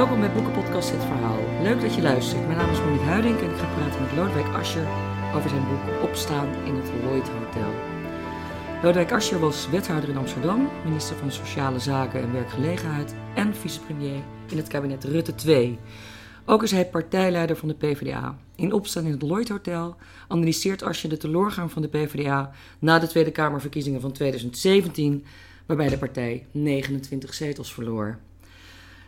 Welkom bij Boekenpodcast Het Verhaal. Leuk dat je luistert. Mijn naam is Monique Huiding en ik ga praten met Lodewijk Asscher over zijn boek Opstaan in het Lloyd Hotel. Lodewijk Asscher was wethouder in Amsterdam, minister van Sociale Zaken en Werkgelegenheid en vicepremier in het kabinet Rutte II. Ook is hij partijleider van de PvdA. In Opstaan in het Lloyd Hotel analyseert Asscher de teleurgang van de PvdA na de Tweede Kamerverkiezingen van 2017, waarbij de partij 29 zetels verloor.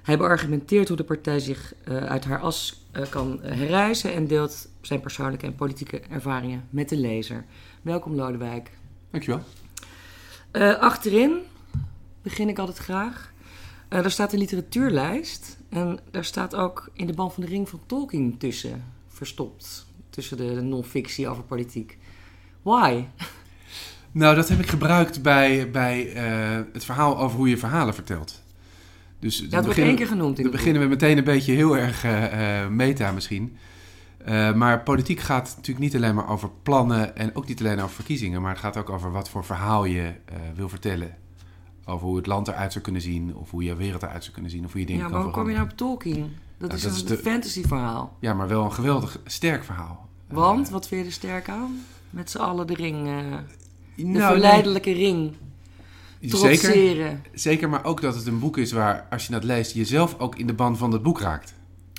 Hij beargumenteert hoe de partij zich uh, uit haar as uh, kan herrijzen en deelt zijn persoonlijke en politieke ervaringen met de lezer. Welkom Lodewijk. Dankjewel. Uh, achterin begin ik altijd graag. daar staat een literatuurlijst en daar staat ook in de band van de ring van Tolkien tussen, verstopt. Tussen de non-fictie over politiek. Why? Nou, dat heb ik gebruikt bij, bij het verhaal over hoe je verhalen vertelt. Dus het wordt één keer genoemd. dan beginnen we meteen een beetje heel erg uh, meta misschien. Uh, maar politiek gaat natuurlijk niet alleen maar over plannen en ook niet alleen over verkiezingen, maar het gaat ook over wat voor verhaal je uh, wil vertellen. Over hoe het land eruit zou kunnen zien, of hoe je wereld eruit zou kunnen zien, of hoe je dingen ja, kan veranderen. Ja, maar hoe kom je nou op Tolkien? Dat nou, is dat een de... fantasy verhaal. Ja, maar wel een geweldig sterk verhaal. Want, wat vind je er sterk aan? Met z'n allen de ring, de nou, verleidelijke nee. ring. Zeker, zeker, maar ook dat het een boek is waar, als je dat leest, je zelf ook in de ban van het boek raakt.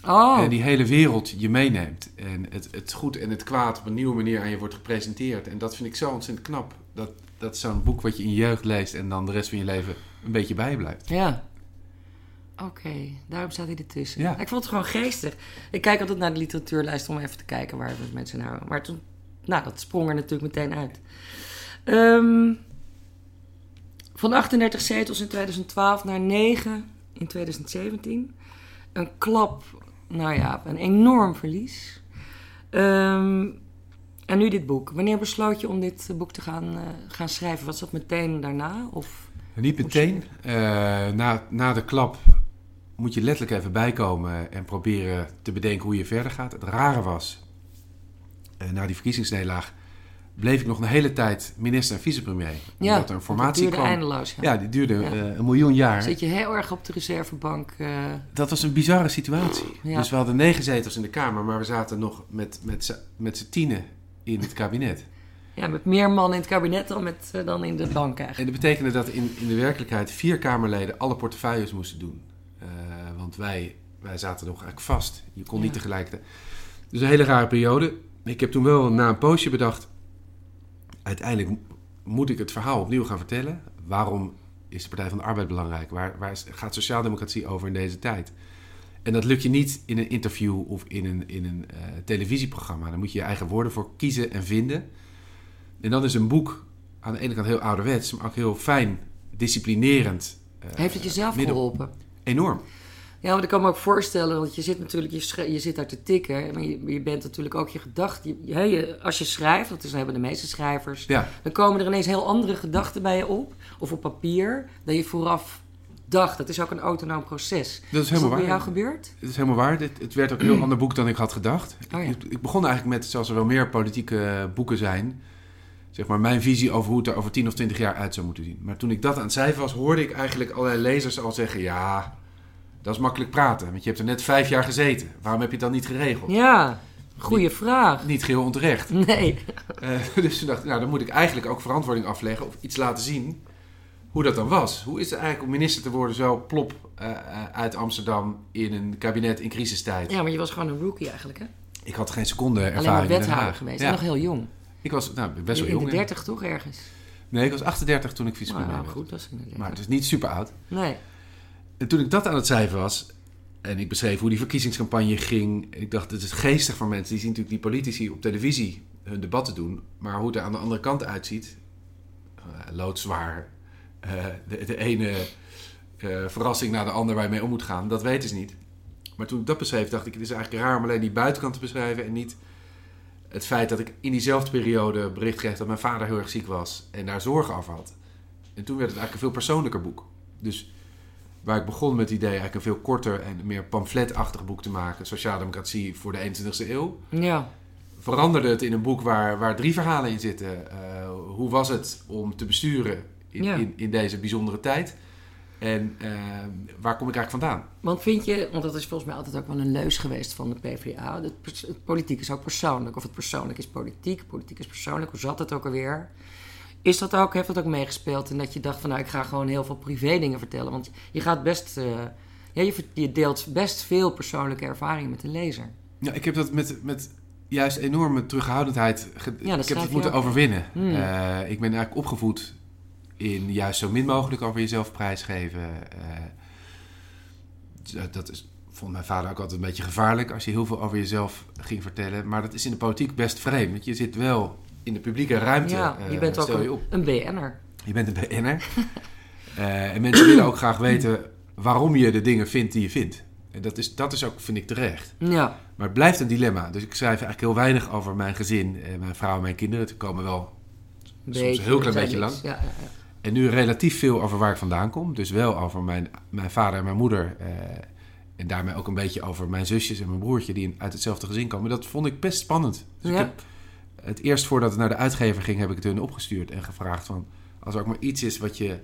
Oh. En die hele wereld je meeneemt. En het, het goed en het kwaad op een nieuwe manier aan je wordt gepresenteerd. En dat vind ik zo ontzettend knap. Dat, dat zo'n boek wat je in je jeugd leest en dan de rest van je leven een beetje bijblijft. Ja. Oké, daarom staat hij ertussen. Ja. Ik vond het gewoon geestig. Ik kijk altijd naar de literatuurlijst om even te kijken waar we mensen nou... Maar toen, nou, dat sprong er natuurlijk meteen uit. Um, van 38 zetels in 2012 naar 9 in 2017. Een klap, nou ja, een enorm verlies. Um, en nu dit boek. Wanneer besloot je om dit boek te gaan, uh, gaan schrijven? Was dat meteen daarna? Of Niet meteen. Uh, na, na de klap moet je letterlijk even bijkomen en proberen te bedenken hoe je verder gaat. Het rare was, uh, na die verkiezingsnederlaag bleef ik nog een hele tijd minister en vicepremier. Ja, omdat er een formatie duurde kwam. eindeloos. Ja, die duurde ja. Uh, een miljoen jaar. Zit je heel erg op de reservebank? Uh... Dat was een bizarre situatie. Ja. Dus we hadden negen zetels in de Kamer, maar we zaten nog met, met, met z'n tienen in het kabinet. Ja, met meer mannen in het kabinet dan, met, uh, dan in de bank eigenlijk. En dat betekende dat in, in de werkelijkheid vier Kamerleden alle portefeuilles moesten doen. want wij, wij zaten nog eigenlijk vast. Je kon niet tegelijkertijd. Dus een hele rare periode. Ik heb toen wel na een poosje bedacht uiteindelijk moet ik het verhaal opnieuw gaan vertellen. Waarom is de Partij van de Arbeid belangrijk? Waar, waar gaat sociaaldemocratie over in deze tijd? En dat lukt je niet in een interview of in een, in een uh, televisieprogramma. Dan moet je je eigen woorden voor kiezen en vinden. En dan is een boek aan de ene kant heel ouderwets, maar ook heel fijn, disciplinerend. Uh, Heeft het jezelf geholpen? Enorm. Ja, want ik kan me ook voorstellen, want je zit natuurlijk, je, je zit daar te tikken, maar je, je bent natuurlijk ook je gedachten. Je, als je schrijft, dat is, hebben de meeste schrijvers, ja. dan komen er ineens heel andere gedachten bij je op, of op papier, dan je vooraf dacht. Dat is ook een autonoom proces. Dat is helemaal waar. bij jou gebeurd? Het is helemaal waar. Het, het werd ook een heel ander boek dan ik had gedacht. Oh, ja. ik, ik, begon eigenlijk met, zoals er wel meer politieke boeken zijn, zeg maar mijn visie over hoe het er over 10 of 20 jaar uit zou moeten zien. Maar toen ik dat aan het schrijven was, hoorde ik eigenlijk allerlei lezers al zeggen, ja dat is makkelijk praten, want je hebt er net vijf jaar gezeten. Waarom heb je het dan niet geregeld? Ja, goede vraag. Niet geheel onterecht. Nee. Uh, dus toen dacht ik, nou dan moet ik eigenlijk ook verantwoording afleggen of iets laten zien hoe dat dan was. Hoe is het eigenlijk om minister te worden zo plop uh, uit Amsterdam in een kabinet in crisistijd? Ja, maar je was gewoon een rookie eigenlijk hè? Ik had geen seconde ervaring Alleen maar wethouder geweest, ja. nog heel jong. Ik was nou, best wel jong. In de 30 toch ergens? Nee, ik was 38 toen ik vicepremier nou, nou, goed, dat is inderdaad. Maar het is niet super oud. Nee. En toen ik dat aan het schrijven was, en ik beschreef hoe die verkiezingscampagne ging, ik dacht, het is geestig voor mensen. Die zien natuurlijk die politici op televisie hun debatten doen, maar hoe het er aan de andere kant uitziet, uh, loodzwaar, uh, de, de, ene uh, verrassing naar de andere waar je mee om moet gaan, dat weten ze niet. Maar toen ik dat beschreef, dacht ik, het is eigenlijk raar om alleen die buitenkant te beschrijven en niet het feit dat ik in diezelfde periode bericht kreeg dat mijn vader heel erg ziek was en daar zorgen af had. En toen werd het eigenlijk een veel persoonlijker boek. Dus waar ik begon met het idee eigenlijk een veel korter en meer pamfletachtig boek te maken, Sociaaldemocratie voor de 21ste eeuw. Ja. Veranderde het in een boek waar, waar drie verhalen in zitten. Uh, hoe was het om te besturen in, Ja. in, in deze bijzondere tijd? En uh, waar kom ik eigenlijk vandaan? Want vind je, want dat is volgens mij altijd ook wel een leus geweest van de PvdA. Het, het politiek is ook persoonlijk. Of het persoonlijk is politiek, politiek is persoonlijk. Hoe zat het ook alweer? Is dat ook, heeft dat ook meegespeeld? En dat je dacht van nou, ik ga gewoon heel veel privé dingen vertellen. Want je gaat best, uh, ja, je, je, deelt best veel persoonlijke ervaringen met de lezer. Ja, ik heb dat met, met juist enorme terughoudendheid. Ja, ik heb het moeten overwinnen. Hmm. Uh, ik ben eigenlijk opgevoed in juist zo min mogelijk over jezelf prijsgeven. Uh, dat is, vond mijn vader ook altijd een beetje gevaarlijk als je heel veel over jezelf ging vertellen. Maar dat is in de politiek best vreemd. Want je zit wel in de publieke ruimte. Ja, je bent ook een, een BN'er. Je bent een BN'er. uh, en mensen willen ook graag weten waarom je de dingen vindt die je vindt. En dat is, dat is ook, vind ik, terecht. Ja. Maar het blijft een dilemma. Dus ik schrijf eigenlijk heel weinig over mijn gezin, en mijn vrouw en mijn kinderen. Het komen wel beetje, soms een heel klein beetje lang. Ja, ja, ja. En nu relatief veel over waar ik vandaan kom. Dus wel over mijn, mijn vader en mijn moeder. Eh, en daarmee ook een beetje over mijn zusjes en mijn broertje die uit hetzelfde gezin komen. Dat vond ik best spannend. Dus ik heb, het eerst voordat het naar de uitgever ging, heb ik het hun opgestuurd en gevraagd van... Als er ook maar iets is wat je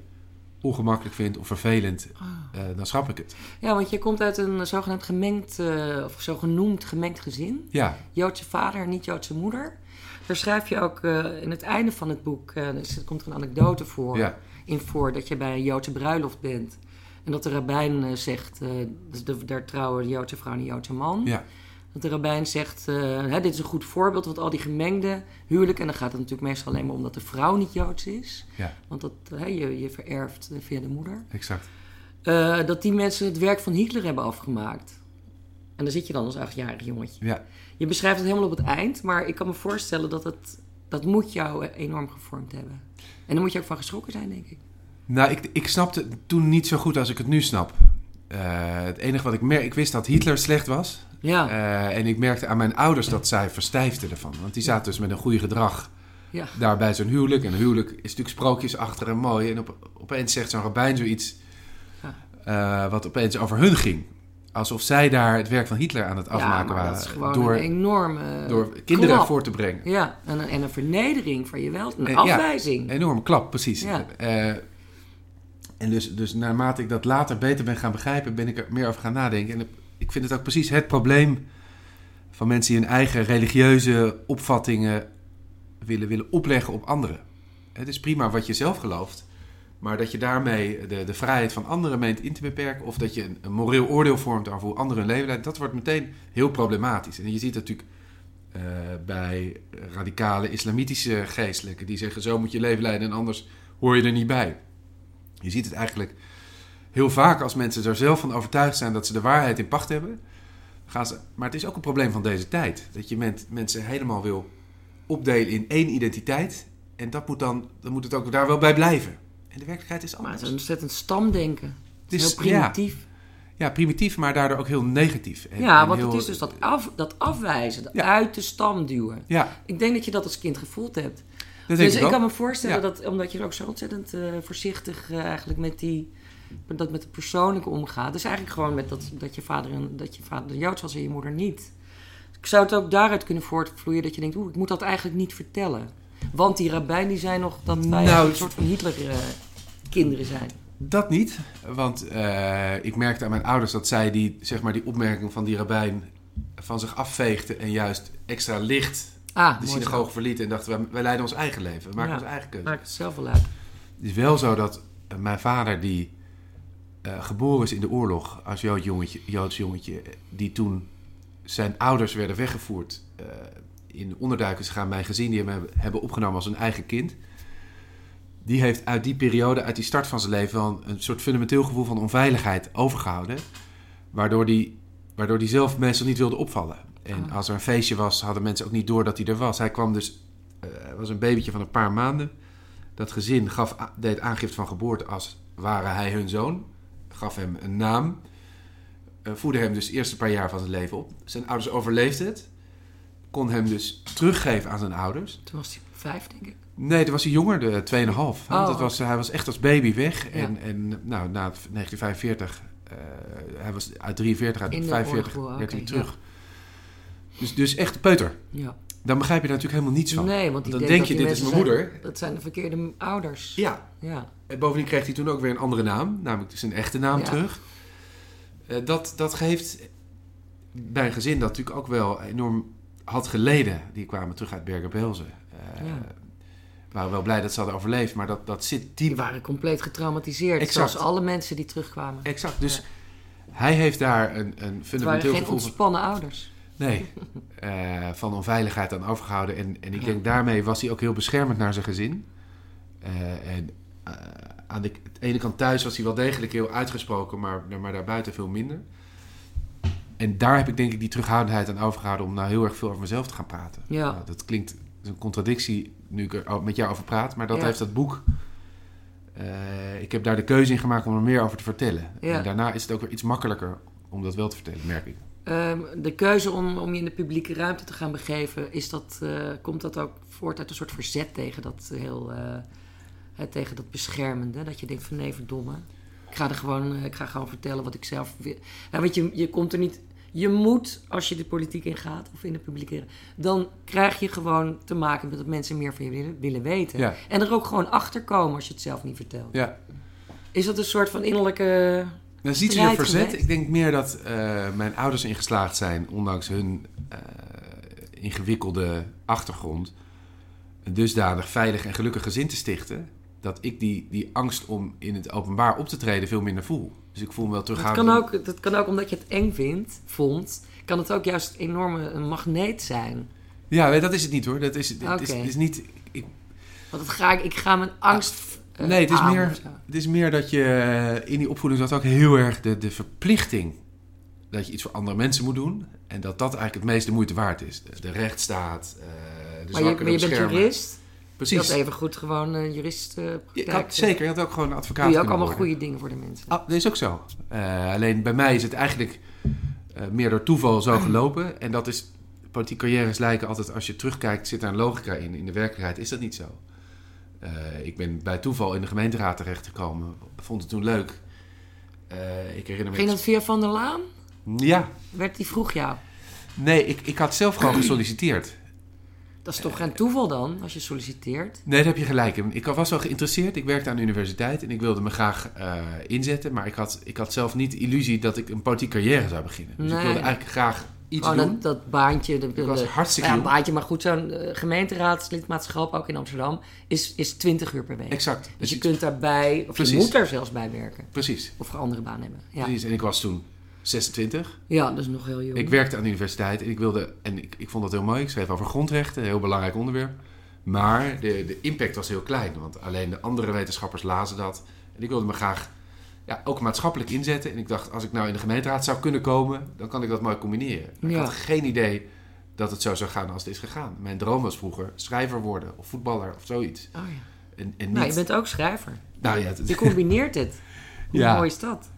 ongemakkelijk vindt of vervelend, ah. eh, dan schrap ik het. Ja, want je komt uit een zogenaamd gemengd, uh, of zogenoemd gemengd gezin. Ja. Joodse vader, niet Joodse moeder. Daar schrijf je ook uh, in het einde van het boek, dus er komt er een anekdote voor, ja. in voor dat je bij een Joodse bruiloft bent. En dat de rabbijn zegt, dus de, daar trouwen de Joodse vrouw en de Joodse man. Ja. Dat de rabbijn zegt, hè, dit is een goed voorbeeld, want al die gemengde huwelijken... en dan gaat het natuurlijk meestal alleen maar om dat de vrouw niet Joods is. Ja. Want dat, hè, je, je vererft via de moeder. Exact. Uh, dat die mensen het werk van Hitler hebben afgemaakt. En dan zit je dan als achtjarig jongetje. Ja. Je beschrijft het helemaal op het eind, maar ik kan me voorstellen dat het... dat moet jou enorm gevormd hebben. En dan moet je ook van geschrokken zijn, denk ik. Nou, ik, ik snapte het toen niet zo goed als ik het nu snap. Uh, het enige wat ik merk, ik wist dat Hitler slecht was. Ja. Uh, en ik merkte aan mijn ouders dat zij verstijfden ervan. Want die zaten dus met een goede gedrag ja. daar bij zo'n huwelijk. En een huwelijk is natuurlijk sprookjesachtig en mooi. En op, opeens zegt zo'n rabbijn zoiets ja. uh, wat opeens over hun ging. Alsof zij daar het werk van Hitler aan het afmaken ja, waren. Door, een enorme Door kinderen klap. voor te brengen. Ja, en een, en een vernedering van je wel. Een en, afwijzing. Ja, enorme klap, precies. Ja. Uh, en dus, dus naarmate ik dat later beter ben gaan begrijpen, ben ik er meer over gaan nadenken. En ik vind het ook precies het probleem van mensen die hun eigen religieuze opvattingen willen, willen opleggen op anderen. Het is prima wat je zelf gelooft, maar dat je daarmee de, de vrijheid van anderen meent in te beperken, of dat je een, moreel oordeel vormt over hoe anderen hun leven leiden, dat wordt meteen heel problematisch. En je ziet natuurlijk uh, bij radicale islamitische geestelijken die zeggen: zo moet je leven leiden en anders hoor je er niet bij. Je ziet het eigenlijk heel vaak als mensen er zelf van overtuigd zijn dat ze de waarheid in pacht hebben. Gaan ze, maar het is ook een probleem van deze tijd. Dat je men, mensen helemaal wil opdelen in één identiteit. En dat moet dan, dan moet het ook daar wel bij blijven. En de werkelijkheid is anders. Maar het is ontzettend stamdenken. Het is heel primitief. Ja, ja, primitief, maar daardoor ook heel negatief. En, ja, want het is dus dat, af, dat afwijzen, dat uit de stam duwen. Ja. Ik denk dat je dat als kind gevoeld hebt. Dus ik, ik kan me voorstellen dat, omdat je ook zo ontzettend uh, voorzichtig uh, eigenlijk met die dat met het persoonlijke omgaat. Dus eigenlijk gewoon met dat, dat je vader en dat je vader Joods was en je moeder niet. Ik zou het ook daaruit kunnen voortvloeien dat je denkt, oeh, ik moet dat eigenlijk niet vertellen. Want die rabbijn die zijn nog dat wij nou, een soort van Hitler uh, kinderen zijn. Dat niet, want uh, ik merkte aan mijn ouders dat zij die, zeg maar, die opmerking van die rabbijn van zich afveegden en juist extra licht ah, de synagoge verlieten en dachten, wij, wij leiden ons eigen leven, we maken ons eigen keuze. Maak het zelf wel uit. Het is wel zo dat mijn vader die uh, geboren is in de oorlog als Jood jongetje, Joods jongetje, die toen zijn ouders werden weggevoerd uh, in onderduikers gaan mijn gezin, die hem hebben opgenomen als een eigen kind. Die heeft uit die periode, uit die start van zijn leven, wel een, een soort fundamenteel gevoel van onveiligheid overgehouden. Waardoor die, waardoor die zelf meestal niet wilde opvallen. En oh. als er een feestje was, hadden mensen ook niet door dat hij er was. Hij kwam dus, uh, was een babytje van een paar maanden. Dat gezin gaf, deed aangifte van geboorte als ware hij hun zoon gaf hem een naam. Uh, voedde hem dus de eerste paar jaar van zijn leven op. Zijn ouders overleefden het. Kon hem dus teruggeven aan zijn ouders. Toen was hij vijf, denk ik. Nee, toen was hij jonger, de 2,5. Oh. Dat was, hij was echt als baby weg. Ja. En, en nou, na 1945, uh, hij was uit 43, uit 45 werd hij okay, terug. Ja. Dus, dus echt peuter. Ja. dan begrijp je daar natuurlijk helemaal niets van. Nee, want die dan denk je, die dit is mijn moeder. dat zijn de verkeerde ouders. Ja, Ja. en bovendien kreeg hij toen ook weer een andere naam, namelijk zijn echte naam Ja. terug. Eh, dat, dat geeft bij een gezin dat natuurlijk ook wel enorm had geleden. Die kwamen terug uit Bergen-Belsen. Eh Ja. waren wel blij dat ze hadden overleefd, maar dat, dat zit Die diep. waren compleet getraumatiseerd. Exact. Zoals alle mensen die terugkwamen. Exact, dus hij heeft daar een, een Het waren fundamenteel geen gevoel van... ontspannen ouders. Nee, eh, van onveiligheid aan overgehouden. En, en ik denk daarmee was hij ook heel beschermend naar zijn gezin. Eh, en eh, aan de, de ene kant thuis was hij wel degelijk heel uitgesproken, maar, maar daarbuiten veel minder. En daar heb ik denk ik die terughoudendheid aan overgehouden om nou heel erg veel over mezelf te gaan praten. Ja. Nou, dat klinkt dat een contradictie nu ik er met jou over praat, maar dat Ja. heeft dat boek. ik heb daar de keuze in gemaakt om er meer over te vertellen. Ja. En daarna is het ook weer iets makkelijker om dat wel te vertellen, merk ik. Ehm, de keuze om, om je in de publieke ruimte te gaan begeven, is dat, eh, komt dat ook voort uit een soort verzet tegen dat heel, hè, tegen dat beschermende? Dat je denkt van nee, verdomme. Ik ga er gewoon, eh, ik ga gewoon vertellen wat ik zelf wil. Ja, want je, je komt er niet. Je moet, als je de politiek ingaat of in de publieke ruimte, dan krijg je gewoon te maken met dat mensen meer van je willen, willen weten. Ja. En er ook gewoon achter komen als je het zelf niet vertelt. Ja, Is dat een soort van innerlijke. Dat is niet strijd zozeer verzet. geweest? Ik denk meer dat eh, mijn ouders erin geslaagd zijn, ondanks hun eh, ingewikkelde achtergrond, een dusdanig veilig en gelukkig gezin te stichten, dat ik die, die angst om in het openbaar op te treden veel minder voel. Dus ik voel me wel Dat terughoudend. kan, ook, dat kan ook omdat je het eng vindt, vond, kan het ook juist een enorme een magneet zijn. Ja, dat is het niet hoor. Dat is, het, is, is niet... Ik, Want het ga ik, ik ga mijn angst. Eh, nee, het is, aan meer, het is meer dat je eh, in die opvoeding zat ook heel erg de, de verplichting dat je iets voor andere mensen moet doen. En dat dat eigenlijk het meest de moeite waard is. De, de rechtsstaat, eh de Maar je, maar je bent jurist. Je Precies. had even goed gewoon een jurist. Je had, zeker, je had ook gewoon een advocaat Doe je ook allemaal worden. goede dingen voor de mensen. Ah, dat is ook zo. Alleen bij mij is het eigenlijk meer door toeval zo gelopen. En dat is, politieke carrières lijken altijd, als je terugkijkt, zit daar een logica in. In de werkelijkheid is dat niet zo. Eh, ik ben bij toeval in de gemeenteraad terechtgekomen. Vond het toen leuk. Eh, ik herinner me... Ging dat via Van der Laan? Ja, Werd die vroeg jou? nee, ik, ik had zelf gewoon gesolliciteerd. Dat is toch geen toeval dan, als je solliciteert? Nee, daar heb je gelijk in. Ik was wel geïnteresseerd. Ik werkte aan de universiteit en ik wilde me graag eh, inzetten. Maar ik had, ik had zelf niet de illusie dat ik een politieke carrière zou beginnen. Dus ik wilde eigenlijk graag iets Oh, doen. dat, dat baantje. De, Ik was de- hartstikke ja, baantje, maar goed, zo'n eh, gemeenteraadslidmaatschap, ook in Amsterdam, is, is 20 uur per week. Exact. Dus Dus je kunt daarbij, of Precies. je moet daar zelfs bij werken. Precies. Of een andere baan hebben. Ja, Precies. En ik was toen 26. ja dat is nog heel jong. Ik werkte aan de universiteit en ik wilde, en ik, ik vond dat heel mooi. Ik schreef over grondrechten, een heel belangrijk onderwerp. Maar de, de impact was heel klein, want alleen de andere wetenschappers lazen dat. En ik wilde me graag ja, ook maatschappelijk inzetten. En ik dacht, als ik nou in de gemeenteraad zou kunnen komen, dan kan ik dat mooi combineren. Maar Ja. Ik had geen idee dat het zo zou gaan als het is gegaan. Mijn droom was vroeger schrijver worden of voetballer of zoiets. Oh, ja. En, en niet... Nou, je bent ook schrijver. Nou ja, Je combineert het. Hoe Ja. mooi is dat?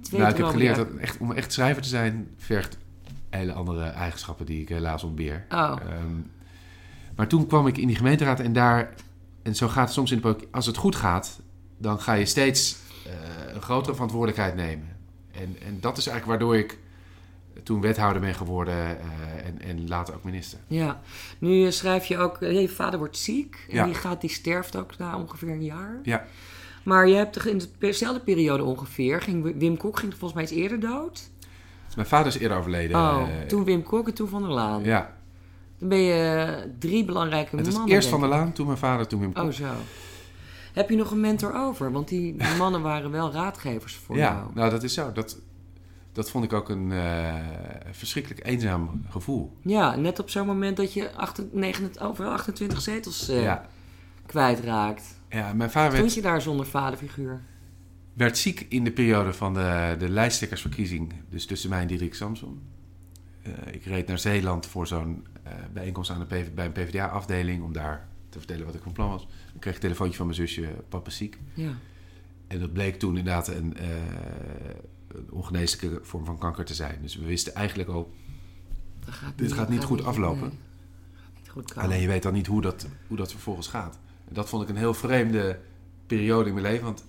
Twee nou, ik heb geleerd dat echt, om echt schrijver te zijn, vergt hele andere eigenschappen die ik helaas ontbeer. Oh, Ehm, maar toen kwam ik in die gemeenteraad en daar, en zo gaat het soms in de politiek, als het goed gaat, dan ga je steeds een grotere verantwoordelijkheid nemen. En, en dat is eigenlijk waardoor ik toen wethouder ben geworden eh, en, en later ook minister. ja. Nu eh, schrijf je ook... eh, Je vader wordt ziek. En Ja. die, gaat, die sterft ook na ongeveer een jaar. Ja. Maar je hebt in dezelfde periode ongeveer... Ging Wim Kok ging volgens mij iets eerder dood. Dus mijn vader is eerder overleden. oh, eh, toen Wim Kok en toen Van der Laan. Ja, Dan ben je eh, drie belangrijke het was mannen. eerst Van der. Laan, toen mijn vader, toen Wim Kok. Oh, zo. Heb je nog een mentor over? Want die, mannen waren wel raadgevers voor ja, jou. nou dat is zo. Dat, dat vond ik ook een eh, verschrikkelijk eenzaam gevoel. Ja, net op zo'n moment dat je 28, overal 28 zetels Ja. kwijtraakt. ja, mijn vader werd je daar zonder vaderfiguur? werd ziek in de periode van de, de lijsttrekkersverkiezing. Dus tussen mij en Diederik Samson. Eh, ik reed naar Zeeland voor zo'n bijeenkomst aan de PV bij een PvdA-afdeling... om daar te vertellen wat ik van plan was. Ik kreeg een telefoontje van mijn zusje, papa ziek. Ja. En dat bleek toen inderdaad een, eh, een ongeneeslijke vorm van kanker te zijn. Dus we wisten eigenlijk al... Dat gaat Dit gaat niet goed aflopen. nee. Gaat niet goed komen. Alleen je weet dan niet hoe dat, hoe dat vervolgens gaat. En dat vond ik een heel vreemde periode in mijn leven. Want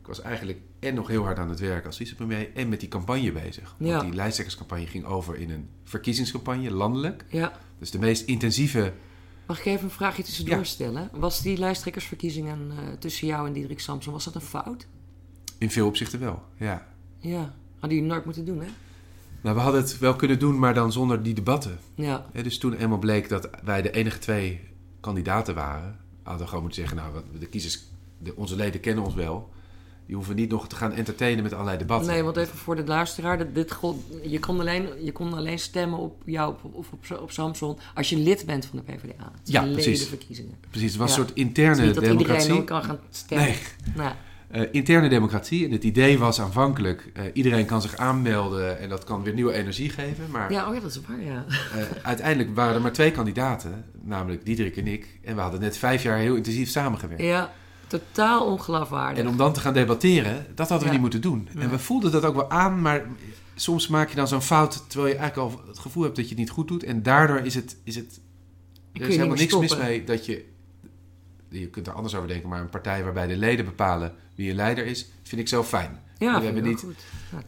ik was eigenlijk en nog heel hard aan het werk als vicepremier en met die campagne bezig. Want Ja. die lijsttrekkerscampagne ging over in een verkiezingscampagne, landelijk. Ja. Dus de meest intensieve... Mag ik even een vraagje tussendoor Ja. stellen? Was die lijsttrekkersverkiezingen eh, tussen jou en Diederik Samson, was dat een fout? In veel opzichten wel, ja. Ja. Hadden jullie nooit moeten doen, hè? Nou, we hadden het wel kunnen doen, maar dan zonder die debatten. Ja. Dus toen eenmaal bleek dat wij de enige twee kandidaten waren, hadden we gewoon moeten zeggen, nou, de kiezers, de, onze leden kennen ons wel. Die hoeven niet nog te gaan entertainen met allerlei debatten. Nee, want even voor de luisteraar. Dit, je, kon alleen, je kon alleen stemmen op jou of op, op, op Samson als je lid bent van de PvdA. Ja, precies. ledenverkiezingen. Precies, het was Ja. een soort interne niet dat democratie. iedereen kan gaan stemmen. Nee, Nou, eh, interne democratie. En het idee was aanvankelijk, eh, iedereen kan zich aanmelden en dat kan weer nieuwe energie geven. Maar ja, oh ja, dat is waar, ja. eh, uiteindelijk waren er maar twee kandidaten, namelijk Diederik en ik. En we hadden net vijf jaar heel intensief samengewerkt. Ja, totaal ongeloofwaardig. En om dan te gaan debatteren, dat hadden we Ja. niet moeten doen. Ja. En we voelden dat ook wel aan, maar soms maak je dan zo'n fout terwijl je eigenlijk al het gevoel hebt dat je het niet goed doet. En daardoor is het, is het er je is helemaal niks mis mee dat je, je kunt er anders over denken, maar een partij waarbij de leden bepalen wie een leider is, vind ik zelf fijn. Ja, we hebben niet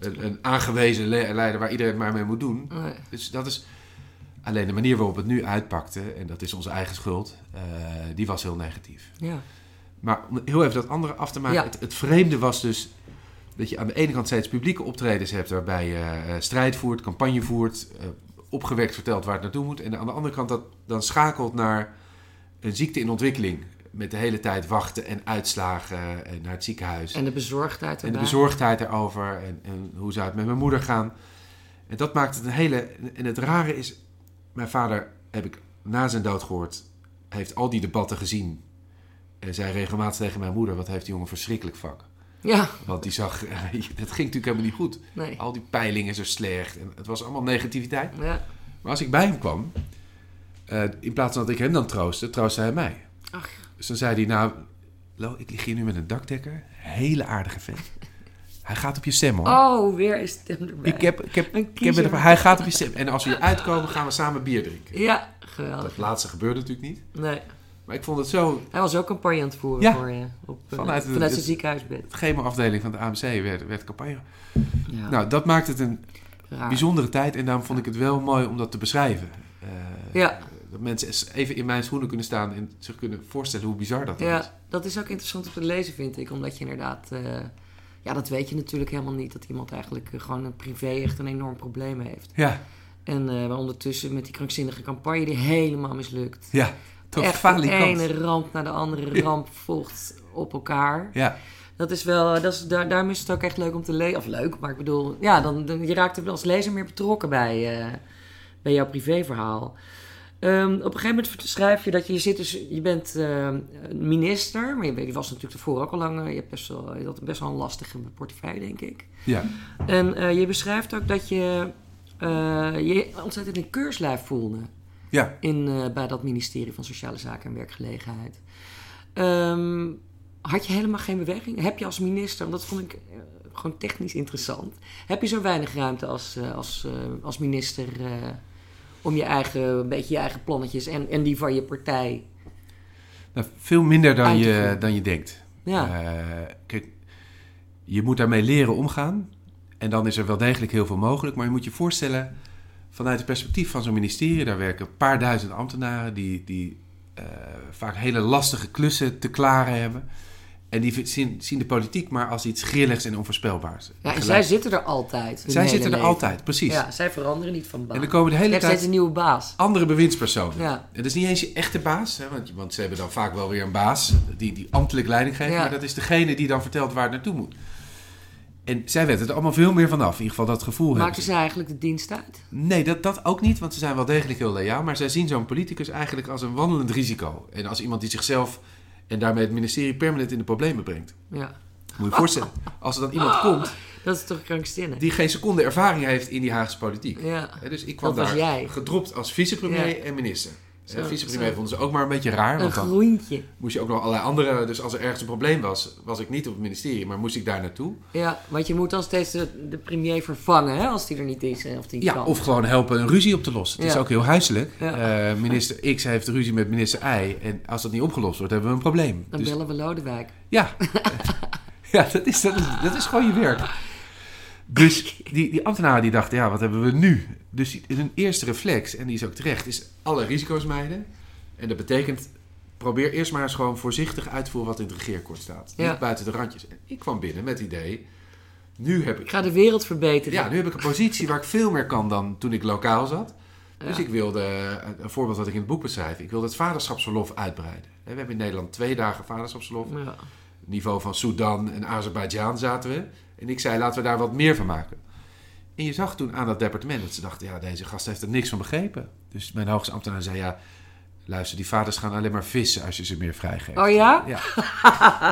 Een, aangewezen le- leider waar iedereen maar mee moet doen. Nee. Dus dat is alleen de manier waarop het nu uitpakte, en dat is onze eigen schuld, eh, die was heel negatief. Ja. Maar om heel even dat andere af te maken. Ja. Het, het vreemde was dus dat je aan de ene kant steeds publieke optredens hebt... waarbij je eh, strijd voert, campagne voert... eh, opgewekt vertelt waar het naartoe moet. En aan de andere kant dat dan schakelt naar een ziekte in ontwikkeling... met de hele tijd wachten en uitslagen en naar het ziekenhuis. En de bezorgdheid En de bezorgdheid erover en, en hoe zou het met mijn moeder gaan. En dat maakt het een hele... En het rare is, mijn vader, heb ik na zijn dood gehoord... heeft al die debatten gezien. En zei regelmatig tegen mijn moeder... wat heeft die jongen verschrikkelijk vak. Ja, Want die zag... dat ging natuurlijk helemaal niet goed. nee. Al die peilingen zo slecht. En het was allemaal negativiteit. Ja. Maar als ik bij hem kwam... eh, in plaats van dat ik hem dan troostte... troostte hij mij. Ach, Dus dan zei hij, nou, Lo, ik lig hier nu met een dakdekker. Hele aardige vent. Hij gaat op je stem, hoor. oh, weer is stem erbij. ik heb, ik heb, Een ik heb met hij gaat op je stem. En als we hier uitkomen, gaan we samen bier drinken. Ja, geweldig. Dat laatste gebeurde natuurlijk niet. Nee. Maar ik vond het zo... Hij was ook campagne aan het voeren Ja. voor je. Op, eh, Vanuit het- vanuit zijn ziekenhuisbed. De chemoafdeling van de AMC werd, werd campagne. Ja, Nou, dat maakt het een raar. bijzondere tijd. En daarom vond ik het wel mooi om dat te beschrijven. Eh, Ja. Dat mensen even in mijn schoenen kunnen staan... en zich kunnen voorstellen hoe bizar dat is. Ja, dat is ook interessant om te lezen, vind ik. Omdat je inderdaad... eh, ja, dat weet je natuurlijk helemaal niet. Dat iemand eigenlijk gewoon een privé echt een enorm probleem heeft. Ja, En maar ondertussen met die krankzinnige campagne die helemaal mislukt. ja. Toch Echt de ene ramp naar de andere ramp volgt op elkaar. Ja, Dat is wel, dat is, daar, daarom is het ook echt leuk om te lezen. Of leuk, maar ik bedoel, ja, dan, dan, je raakt er als lezer meer betrokken bij, eh, bij jouw privéverhaal. Ehm, op een gegeven moment schrijf je dat je, je zit dus, je bent eh, minister, maar je, was natuurlijk tevoren ook al lang, eh, je, hebt best wel, je had best wel een lastige portefeuille, denk ik. ja. En eh, je beschrijft ook dat je eh, je ontzettend een keurslijf voelde ja. in, eh, bij dat ministerie van Sociale Zaken en Werkgelegenheid. Ehm, had je helemaal geen beweging? Heb je als minister, want dat vond ik eh, gewoon technisch interessant, heb je zo weinig ruimte als, eh, als, als minister om je eigen, een beetje je eigen plannetjes en, en die van je partij. Nou, veel minder dan je, dan je denkt. Ja, kijk, je moet daarmee leren omgaan. En dan is er wel degelijk heel veel mogelijk. Maar je moet je voorstellen, vanuit het perspectief van zo'n ministerie... daar werken een paar duizend ambtenaren... die, die eh, vaak hele lastige klussen te klaren hebben. En die zien, zien de politiek maar als iets grilligs en onvoorspelbaars. ja en Gelijk- zij zitten er altijd. zij zitten er leven. altijd, precies. Ja, zij veranderen niet van baan. En dan komen de hele steeds tijd een nieuwe baas. andere bewindspersonen. Ja. Het is niet eens je echte baas, hè, want, want ze hebben dan vaak wel weer een baas die, die ambtelijk leiding geeft, Ja. maar dat is degene die dan vertelt waar het naartoe moet. En zij weten er allemaal veel meer vanaf, in ieder geval dat gevoel hebben Maken ze. ze eigenlijk de dienst uit? Nee, dat, dat ook niet, want ze zijn wel degelijk heel loyaal, maar zij zien zo'n politicus eigenlijk als een wandelend risico. En als iemand die zichzelf en daarmee het ministerie permanent in de problemen brengt. Ja, Moet je voorstellen, als er dan iemand komt dat is toch krankzinnig? die geen seconde ervaring heeft in die Haagse politiek. Ja, Dus ik kwam Dat daar gedropt als vicepremier Ja. en minister. Zo, Hè, vicepremier vonden ze ook maar een beetje raar, een want dan groentje. moest je ook nog allerlei andere... Dus als er ergens een probleem was, was ik niet op het ministerie, maar moest ik daar naartoe. Ja, want je moet dan steeds de, de premier vervangen hè, als die er niet is. Of die Ja, kan. of gewoon helpen een ruzie op te lossen. Het is Ja. ook heel huiselijk. Ja. Eh, minister X heeft ruzie met minister Y. En als dat niet opgelost wordt, hebben we een probleem. Dan Dus, bellen we Lodewijk. ja. Ja, dat is, dat, is, dat is gewoon je werk. Dus die, die ambtenaren die dachten, ja, wat hebben we nu? Dus hun eerste reflex, en die is ook terecht, is alle risico's mijden. En dat betekent, probeer eerst maar eens gewoon voorzichtig uit te voeren wat in het regeerakkoord staat. Ja. Niet buiten de randjes. En ik kwam binnen met het idee, nu heb Ik ik, ga de wereld verbeteren. ja, nu heb ik een positie waar ik veel meer kan dan toen ik lokaal zat. Dus Ja. ik wilde, een- een voorbeeld wat ik in het boek beschrijf, ik wilde het vaderschapsverlof uitbreiden. We hebben in Nederland twee dagen vaderschapsverlof Ja. niveau van Sudan en Azerbeidzjan zaten we. En ik zei, laten we daar wat meer van maken. En je zag toen aan dat departement dat ze dachten, ja, deze gast heeft er niks van begrepen. Dus mijn hoogste ambtenaar zei, ja, luister, die vaders gaan alleen maar vissen als je ze meer vrijgeeft. Oh ja? Ja.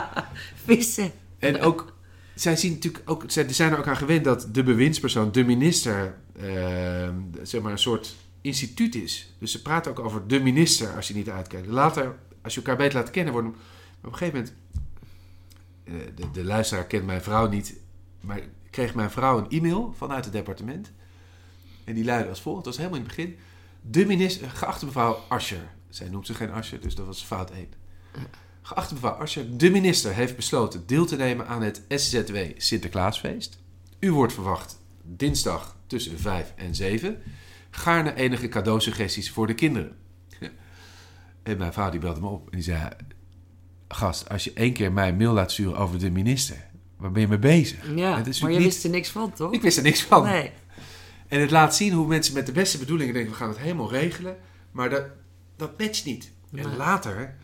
Vissen. En ook, zij zien natuurlijk ook, zij zijn er ook aan gewend dat de bewindspersoon, de minister, eh, zeg maar een soort instituut is. Dus ze praten ook over de minister als je niet uitkijkt. Later, als je elkaar beter laat kennen, worden. Maar op een gegeven moment, eh, de, de luisteraar kent mijn vrouw niet, maar kreeg mijn vrouw een e-mail vanuit het departement. En die luidde als volgt, dat was helemaal in het begin. De minister, geachte mevrouw Ascher. Zij noemt zich geen Ascher, dus dat was fout 1. Geachte mevrouw Ascher, de minister heeft besloten deel te nemen aan het SZW Sinterklaasfeest. U wordt verwacht dinsdag tussen 5 en 7. Gaarne enige cadeausuggesties voor de kinderen. En mijn vrouw die belde me op en die zei... Gast, als je één keer mij een mail laat sturen over de minister... waar ben je mee bezig? Ja, Het is maar je niet- wist er niks van, toch? Ik wist er niks van. Nee. En het laat zien hoe mensen met de beste bedoelingen denken: we gaan het helemaal regelen. Maar dat, dat matcht niet. En later,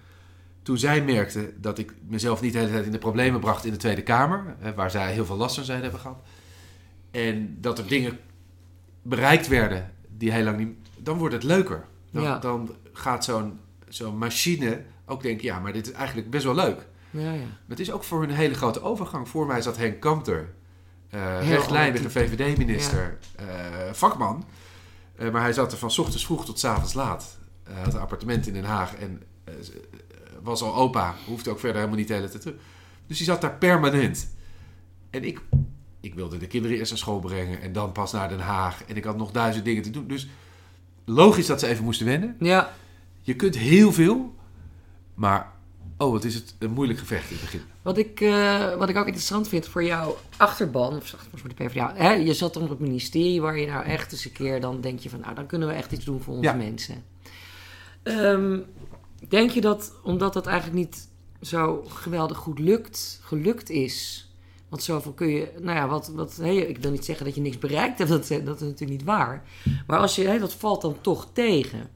toen zij merkte dat ik mezelf niet de hele tijd in de problemen bracht in de Tweede Kamer, hè, waar zij heel veel last van zijn hebben gehad, en dat er dingen bereikt werden die heel lang niet. dan wordt het leuker. Dan, Ja. dan gaat zo'n zo'n machine ook denken: ja, maar dit is eigenlijk best wel leuk. Ja, ja. Maar het is ook voor hun een hele grote overgang. Voor mij zat Henk Kamp er. Eh, Heel rechtlijnige VVD-minister, eh, vakman. Eh, maar hij zat er van 's ochtends vroeg tot 's avonds laat. Hij had een appartement in Den Haag en was al opa. Hoefde ook verder helemaal niet de hele tijd terug. Dus die zat daar permanent. En ik, ik wilde de kinderen eerst naar school brengen en dan pas naar Den Haag. En ik had nog duizend dingen te doen. Dus logisch dat ze even moesten wennen. Ja, Je kunt heel veel, maar oh, wat is het een moeilijk gevecht in het begin. wat ik, eh, wat ik ook interessant vind voor jouw achterban, of zeg maar voor de PvdA, hè, je zat dan op het ministerie waar je nou echt eens een keer, dan denk je van, nou, dan kunnen we echt iets doen voor onze Ja. mensen. Ehm, denk je dat, omdat dat eigenlijk niet zo geweldig goed lukt, gelukt is, want zoveel kun je, nou ja, wat, wat hé, ik wil niet zeggen dat je niks bereikt hebt, dat, dat is natuurlijk niet waar. Maar als je, dat valt dan toch tegen.